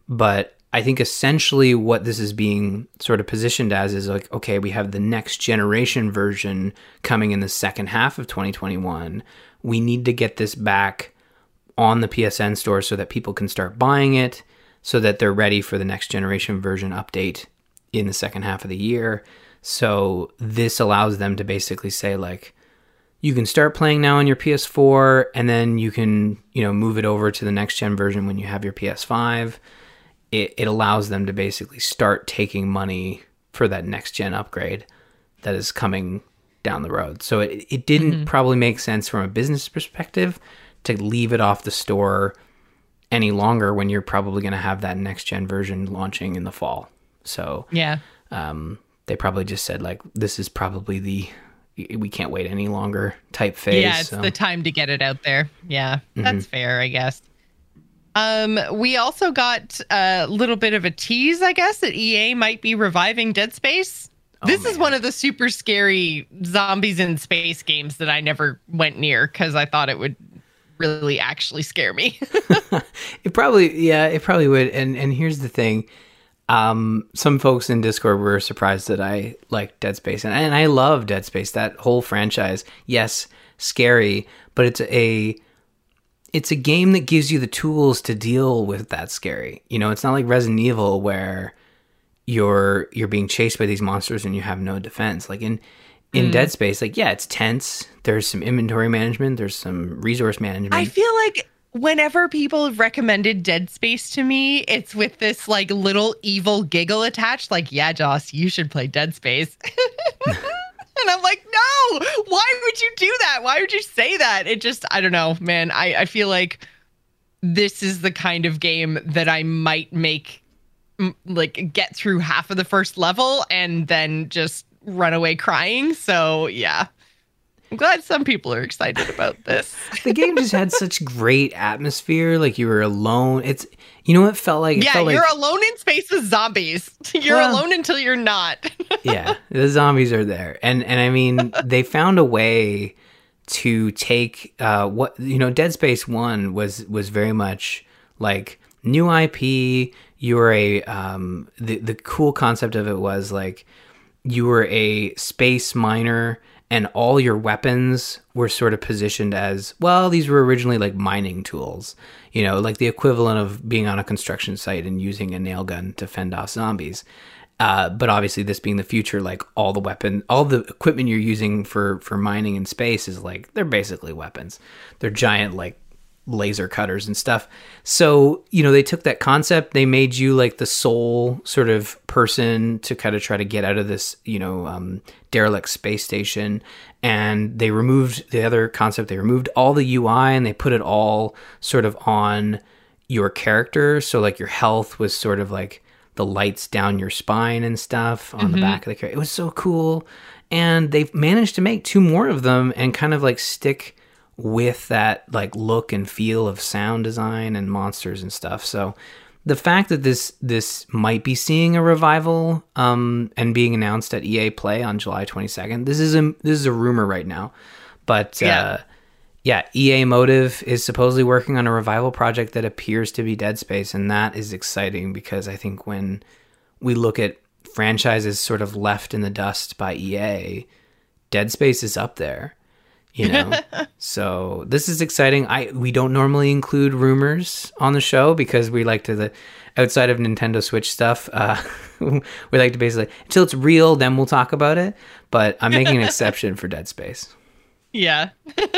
But I think essentially what this is being sort of positioned as is like, okay, we have the next generation version coming in the second half of 2021. We need to get this back on the PSN store so that people can start buying it, so that they're ready for the next generation version update in the second half of the year. So this allows them to basically say, like, you can start playing now on your PS4 and then you can, you know, move it over to the next gen version when you have your PS5. It, it allows them to basically start taking money for that next gen upgrade that is coming down the road. So it, it didn't mm-hmm. probably make sense from a business perspective to leave it off the store any longer when you're probably going to have that next gen version launching in the fall. So
yeah,
um, they probably just said like this is probably the we can't wait any longer type phase.
Yeah, it's so. the time to get it out there. Yeah, mm-hmm. that's fair, I guess. Um, we also got a little bit of a tease, I guess, that EA might be reviving Dead Space. Oh, this man. is one of the super scary zombies in space games that I never went near because I thought it would really actually scare me.
it probably, yeah, it probably would. And and here's the thing um, some folks in Discord were surprised that I like Dead Space, and, and I love Dead Space. That whole franchise, yes, scary, but it's a it's a game that gives you the tools to deal with that scary. You know, it's not like Resident Evil where you're you're being chased by these monsters and you have no defense. Like in in mm. Dead Space, like yeah, it's tense. There's some inventory management. There's some resource management. I
feel like whenever people have recommended Dead Space to me, it's with this like little evil giggle attached, like, yeah, Joss, you should play Dead Space. and I'm like, no, why would you do that? Why would you say that? It just, I don't know, man. I, I feel like this is the kind of game that I might make like get through half of the first level and then just run away crying. So yeah. I'm glad some people are excited about this.
the game just had such great atmosphere. Like you were alone. It's you know what it felt like.
It yeah,
felt
you're
like,
alone in space with zombies. You're well, alone until you're not.
yeah, the zombies are there, and and I mean they found a way to take uh, what you know. Dead Space One was was very much like new IP. You were a um, the the cool concept of it was like you were a space miner and all your weapons were sort of positioned as well these were originally like mining tools you know like the equivalent of being on a construction site and using a nail gun to fend off zombies Uh, but obviously, this being the future, like all the weapon, all the equipment you're using for for mining in space is like they're basically weapons. They're giant like laser cutters and stuff. So, you know, they took that concept, they made you like the sole sort of person to kind of try to get out of this, you know, um, derelict space station. And they removed the other concept, they removed all the UI and they put it all sort of on your character. So, like, your health was sort of like the lights down your spine and stuff on mm-hmm. the back of the character. It was so cool. And they've managed to make two more of them and kind of like stick with that like look and feel of sound design and monsters and stuff. So the fact that this this might be seeing a revival um, and being announced at EA Play on July 22nd. This is a this is a rumor right now, but yeah. Uh, yeah, EA Motive is supposedly working on a revival project that appears to be Dead Space, and that is exciting because I think when we look at franchises sort of left in the dust by EA, Dead Space is up there you know? So this is exciting. I we don't normally include rumors on the show because we like to the outside of nintendo switch stuff uh we like to basically until it's real then we'll talk about it. But i'm making an exception for dead space.
Yeah.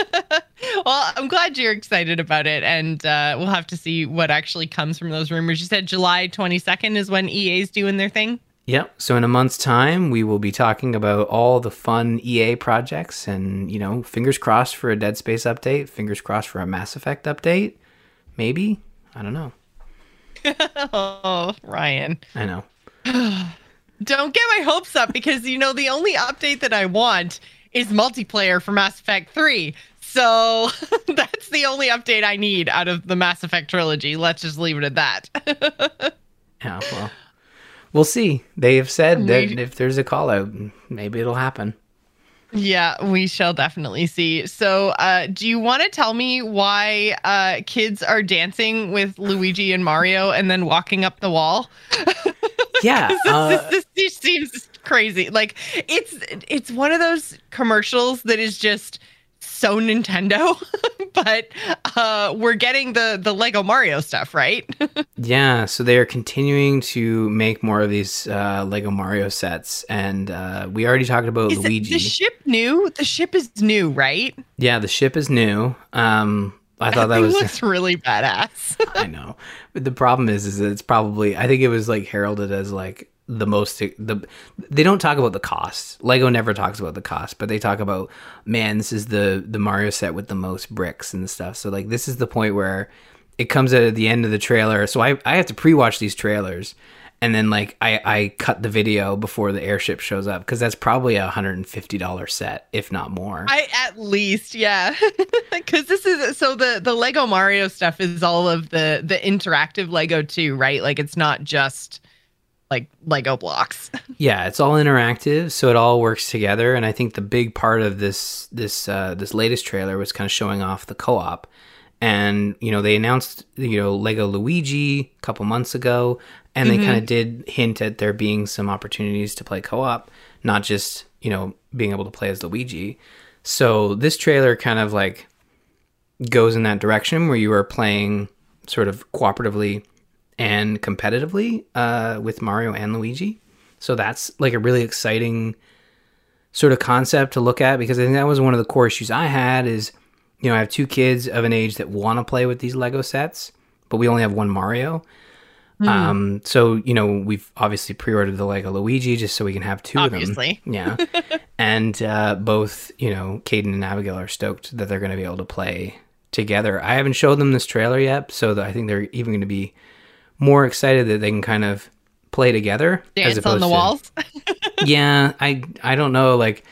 Well i'm glad you're excited about it and uh, we'll have to see what actually comes from those rumors. You said july 22nd is when ea's doing their thing
Yep. So in a month's time, we will be talking about all the fun EA projects, and you know, fingers crossed for a Dead Space update. Fingers crossed for a Mass Effect update. Maybe. I don't know.
oh, Ryan.
I know.
don't get my hopes up because you know the only update that I want is multiplayer for Mass Effect 3. So that's the only update I need out of the Mass Effect trilogy. Let's just leave it at that.
yeah, well we'll see. They have said that if there's a call out, maybe it'll happen.
Yeah, we shall definitely see. So, uh, do you want to tell me why uh, kids are dancing with Luigi and Mario and then walking up the wall?
Yeah,
this, uh, this, this, this seems crazy. Like it's it's one of those commercials that is just so Nintendo, but uh, we're getting the the Lego Mario stuff, right?
yeah, so they are continuing to make more of these uh, Lego Mario sets, and uh, we already talked about
is
Luigi.
the ship new? The ship is new, right?
Yeah, the ship is new. Um, I thought that, was
looks really badass.
I know, but the problem is, is it's probably I think it was like heralded as like the most the they don't talk about the cost. Lego never talks about the cost, but they talk about man, this is the the Mario set with the most bricks and stuff. So like this is the point where it comes at the end of the trailer. So I I have to pre-watch these trailers and then like I I cut the video before the airship shows up because that's probably a hundred and fifty dollar set, if not more.
I at least yeah, because this is so the the Lego Mario stuff is all of the the interactive Lego too, right? Like it's not just like Lego blocks.
yeah, it's all interactive, so it all works together. And I think the big part of this this uh, this latest trailer was kind of showing off the co-op. And you know they announced you know Lego Luigi a couple months ago, and mm-hmm. they kind of did hint at there being some opportunities to play co-op, not just you know being able to play as Luigi. So this trailer kind of like goes in that direction where you are playing sort of cooperatively and competitively uh, with Mario and Luigi. So that's like a really exciting sort of concept to look at because I think that was one of the core issues I had is you know I have two kids of an age that want to play with these Lego sets, but we only have one Mario. Mm. Um, so you know we've obviously pre-ordered the Lego Luigi just so we can have two
obviously.
of them. Yeah, and uh, both you know Caden and Abigail are stoked that they're going to be able to play together. I haven't showed them this trailer yet, so I think they're even going to be more excited that they can kind of play together
dance as on the to, walls.
yeah, I I don't know. Like,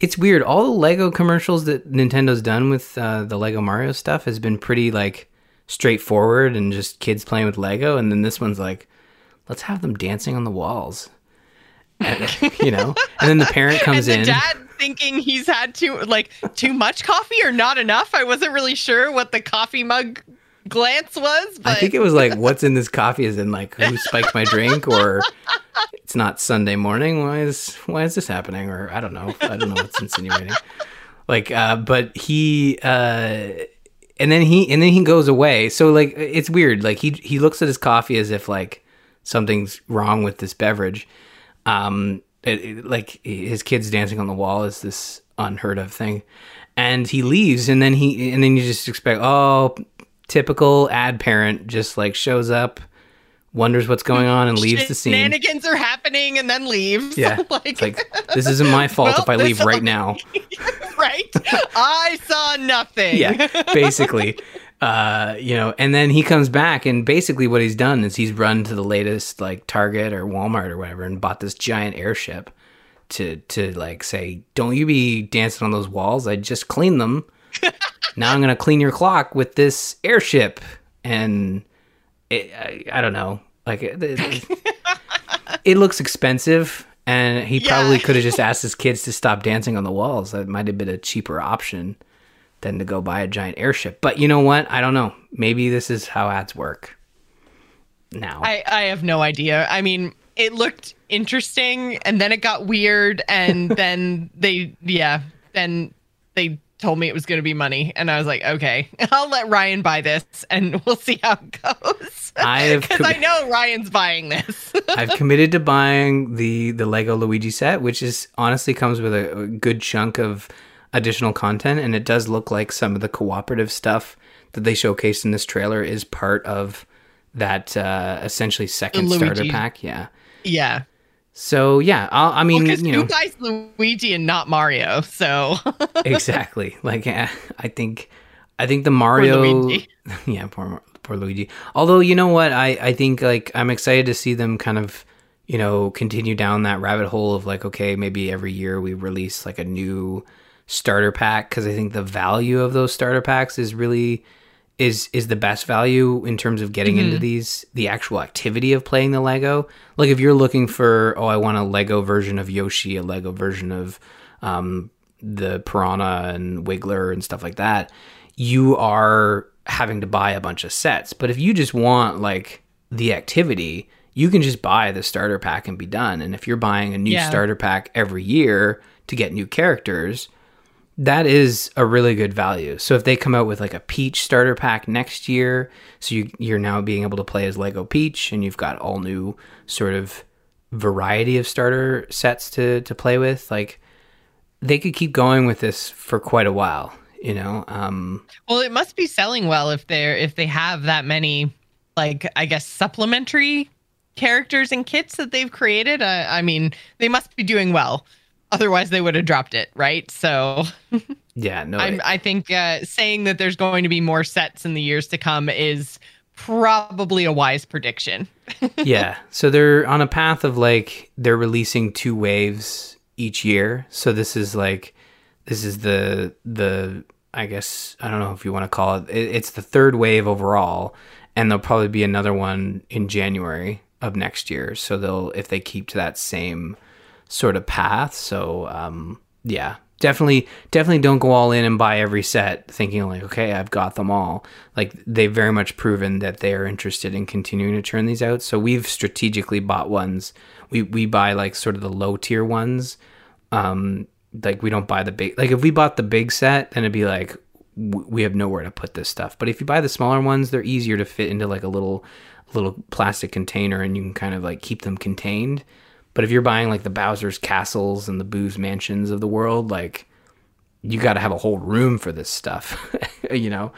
it's weird. All the Lego commercials that Nintendo's done with uh, the Lego Mario stuff has been pretty like straightforward and just kids playing with Lego, and then this one's like, let's have them dancing on the walls. And, you know, and then the parent comes the
in. Dad thinking he's had too like too much coffee or not enough. I wasn't really sure what the coffee mug glance was. But...
I think it was like, "What's in this coffee?" Is in like, "Who spiked my drink?" or "It's not Sunday morning. Why is why is this happening?" Or I don't know. I don't know what's insinuating. Like, uh, but he, uh, and then he, and then he goes away. So like, it's weird. Like he he looks at his coffee as if like something's wrong with this beverage. Um, it, it- like his kids dancing on the wall is this unheard of thing, and he leaves, and then he and then you just expect oh, typical ad parent just like shows up, wonders what's going on, and leaves the scene.
Shenanigans are happening and then leaves.
Yeah,
like,
it's like this isn't my fault
Well,
if I leave right now.
right? I saw nothing.
yeah, basically. Uh, you know, and then he comes back, and basically what he's done is he's run to the latest like Target or Walmart or whatever, and bought this giant airship to to like say, "Don't you be dancing on those walls? I just cleaned them. Now I'm gonna clean your clock with this airship." And it, I, I don't know, like it, it, it looks expensive. And he probably could have just asked his kids to stop dancing on the walls. That might have been a cheaper option than to go buy a giant airship. But you know what? I don't know. Maybe this is how ads work. Now,
I, I have no idea. I mean, it looked interesting and then it got weird and then they yeah, then they told me it was going to be money and I was like, "Okay, I'll let Ryan buy this and we'll see how it goes."
I have
Cuz
com-
I know Ryan's buying this.
I've committed to buying the the Lego Luigi set, which is honestly comes with a, a good chunk of additional content, and it does look like some of the cooperative stuff that they showcased in this trailer is part of that uh, essentially second starter pack. Yeah.
yeah.
So yeah, I'll, I mean,
Because
you know,
buys Luigi and not Mario? So
exactly. Like eh, I think, I think the Mario,
Luigi.
yeah, poor poor Luigi. Although you know what, I I think like I'm excited to see them kind of you know continue down that rabbit hole of like okay maybe every year we release like a new starter pack because I think the value of those starter packs is really is is the best value in terms of getting into these the actual activity of playing the Lego. Like if you're looking for oh I want a Lego version of Yoshi, a Lego version of um the Piranha and Wiggler and stuff like that, you are having to buy a bunch of sets. But if you just want like the activity, you can just buy the starter pack and be done. And if you're buying a new
Yeah.
starter pack every year to get new characters, that is a really good value. So if they come out with like a Peach starter pack next year, so you, you're now being able to play as Lego Peach, and you've got all new sort of variety of starter sets to to play with, like they could keep going with this for quite a while. You know, um,
Well, it must be selling well if they're if they have that many, like I guess supplementary characters and kits that they've created. Uh, I mean, they must be doing well. Otherwise, they would have dropped it, right? So,
yeah, no,
I'm, I think uh, saying that there's going to be more sets in the years to come is probably a wise prediction.
yeah. So they're on a path of like they're releasing two waves each year. So this is like this is the the I guess I don't know if you want to call it, it it's the third wave overall and there'll probably be another one in January of next year. So they'll if they keep to that same sort of path. So um yeah, definitely definitely don't go all in and buy every set thinking like okay, I've got them all. Like they've very much proven that they are interested in continuing to churn these out. So we've strategically bought ones. We we buy like sort of the low tier ones. Um like we don't buy the big like if we bought the big set then it'd be like we have nowhere to put this stuff. But if you buy the smaller ones, they're easier to fit into like a little little plastic container and you can kind of like keep them contained. But if you're buying like the Bowser's castles and the Boo's mansions of the world, like you got to have a whole room for this stuff, you know.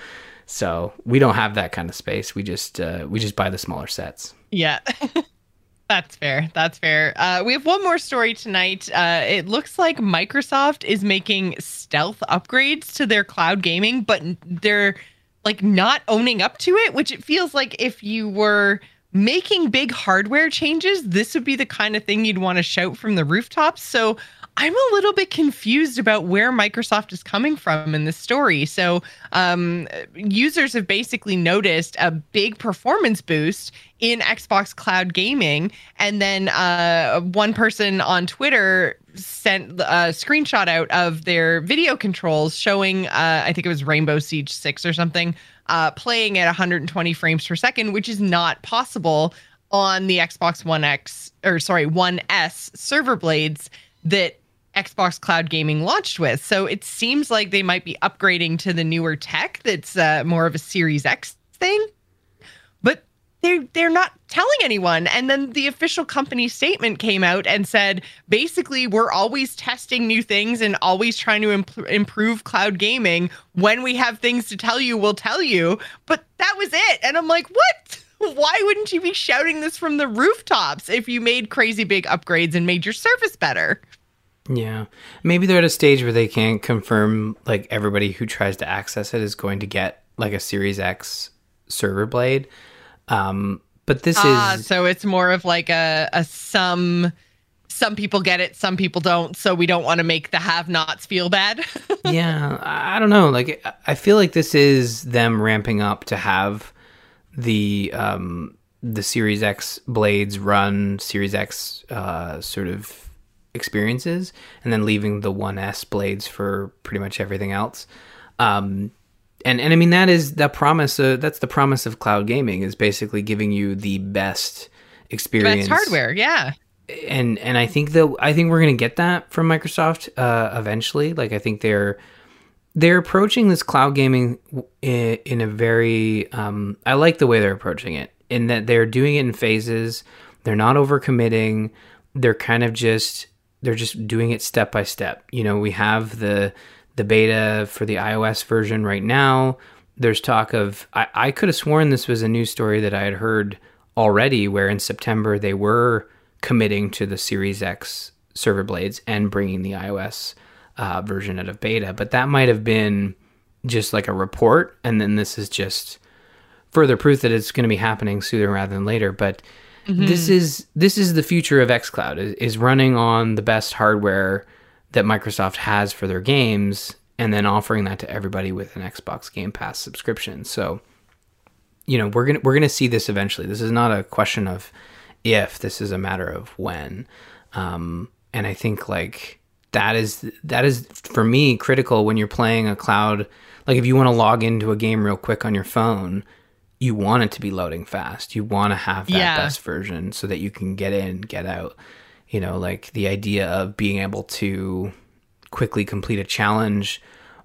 So we don't have that kind of space. We just uh, we just buy the smaller sets.
Yeah. That's fair. That's fair. Uh, we have one more story tonight. Uh, it looks like Microsoft is making stealth upgrades to their cloud gaming, but they're like not owning up to it, which it feels like if you were making big hardware changes, this would be the kind of thing you'd want to shout from the rooftops. So I'm a little bit confused about where Microsoft is coming from in this story. So, um, users have basically noticed a big performance boost in Xbox Cloud Gaming, and then uh, one person on Twitter sent a screenshot out of their video controls showing, uh, I think it was Rainbow Siege Six or something, uh, playing at 120 frames per second, which is not possible on the Xbox One X or sorry One S server blades that Xbox Cloud Gaming launched with. So it seems like they might be upgrading to the newer tech that's uh, more of a Series X thing. They they're not telling anyone. And then the official company statement came out and said basically, we're always testing new things and always trying to imp- improve cloud gaming. When we have things to tell you, we'll tell you. But that was it. And I'm like, what? Why wouldn't you be shouting this from the rooftops if you made crazy big upgrades and made your service better?
Yeah. Maybe they're at a stage where they can't confirm like everybody who tries to access it is going to get like a Series X server blade. Um, but this ah,
is so it's more of like a, a some some people get it, some people don't. So we don't want to make the have-nots feel bad.
yeah, I don't know. Like I feel like this is them ramping up to have the um the Series X blades run Series X uh, sort of experiences, and then leaving the One S blades for pretty much everything else. Um, and and I mean that is the promise. Uh, that's the promise of cloud gaming is basically giving you the best experience,
best hardware. Yeah.
And and I think that I think we're gonna get that from Microsoft uh, eventually. Like I think they're they're approaching this cloud gaming in, in a very um, I like the way they're approaching it in that they're doing it in phases. They're not overcommitting. They're kind of just they're just doing it step by step. You know, we have the the beta for the iOS version right now. There's talk of, I, I could have sworn this was a news story that I had heard already, where in September they were committing to the Series X server blades and bringing the iOS uh, version out of beta. But that might have been just like a report, and then this is just further proof that it's going to be happening sooner rather than later. But mm-hmm. this is this is the future of xCloud is, is running on the best hardware that Microsoft has for their games and then offering that to everybody with an Xbox Game Pass subscription. So, you know, we're going to we're going to see this eventually. This is not a question of if, this is a matter of when. Um, and I think like that is that is for me critical when you're playing a cloud like if you want to log into a game real quick on your phone, you want it to be loading fast. You want to have that yeah. best version so that you can get in, get out you know, like the idea of being able to quickly complete a challenge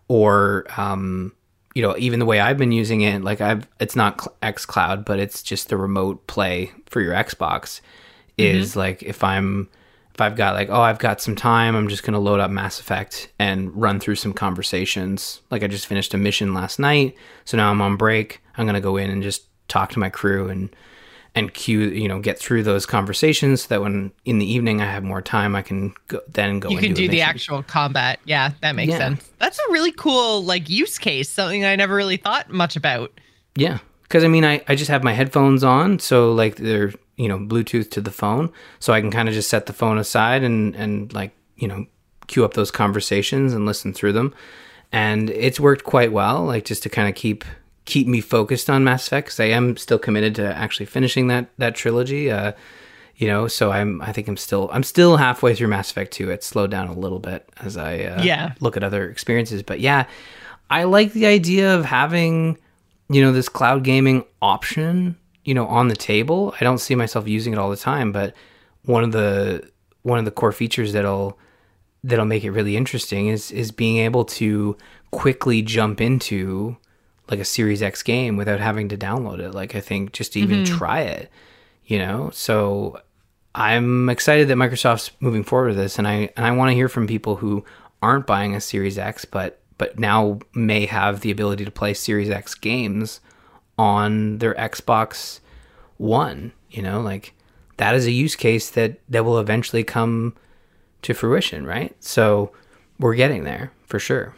or, um, you know, even the way I've been using it, like I've, it's not X Cloud, but it's just the remote play for your Xbox. Is mm-hmm. like if I'm, if I've got like, oh, I've got some time, I'm just gonna load up Mass Effect and run through some conversations. Like I just finished a mission last night, so now I'm on break. I'm gonna go in and just talk to my crew and and cue you know get through those conversations so that when in the evening i have more time i can go, then go
you can do the actual combat. Yeah that makes yeah. sense. That's a really cool like use case something i never really thought much about.
Yeah because i mean I, I just have my headphones on so like they're you know bluetooth to the phone so i can kind of just set the phone aside and and like you know queue up those conversations and listen through them. And it's worked quite well like just to kind of keep keep me focused on Mass Effect because I am still committed to actually finishing that that trilogy. Uh, you know, so I'm I think I'm still I'm still halfway through Mass Effect 2. It slowed down a little bit as I uh,
yeah
look at other experiences, but yeah, I like the idea of having you know this cloud gaming option you know on the table. I don't see myself using it all the time, but one of the one of the core features that'll that'll make it really interesting is is being able to quickly jump into like a Series X game without having to download it. Like I think just to even mm-hmm. try it, you know. So I'm excited that Microsoft's moving forward with this, and I and I want to hear from people who aren't buying a Series X, but but now may have the ability to play Series X games on their Xbox One. You know, like that is a use case that that will eventually come to fruition, right? So we're getting there for sure.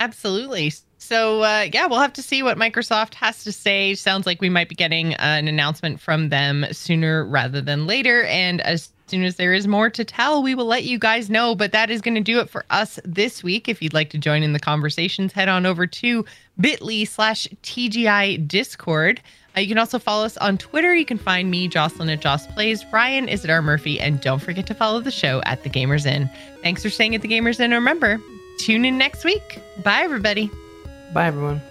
Absolutely. So uh, yeah, we'll have to see what Microsoft has to say. Sounds like we might be getting an announcement from them sooner rather than later, and as soon as there is more to tell, we will let you guys know. But that is going to do it for us this week. If you'd like to join in the conversations, head on over to bit.ly slash TGI Discord. Uh, you can also follow us on Twitter. You can find me, Jocelyn at Joss Plays. Ryan is at R Murphy. And don't forget to follow the show at The Gamers Inn. Thanks for staying at The Gamers Inn. And remember, tune in next week. Bye, everybody.
Bye, everyone.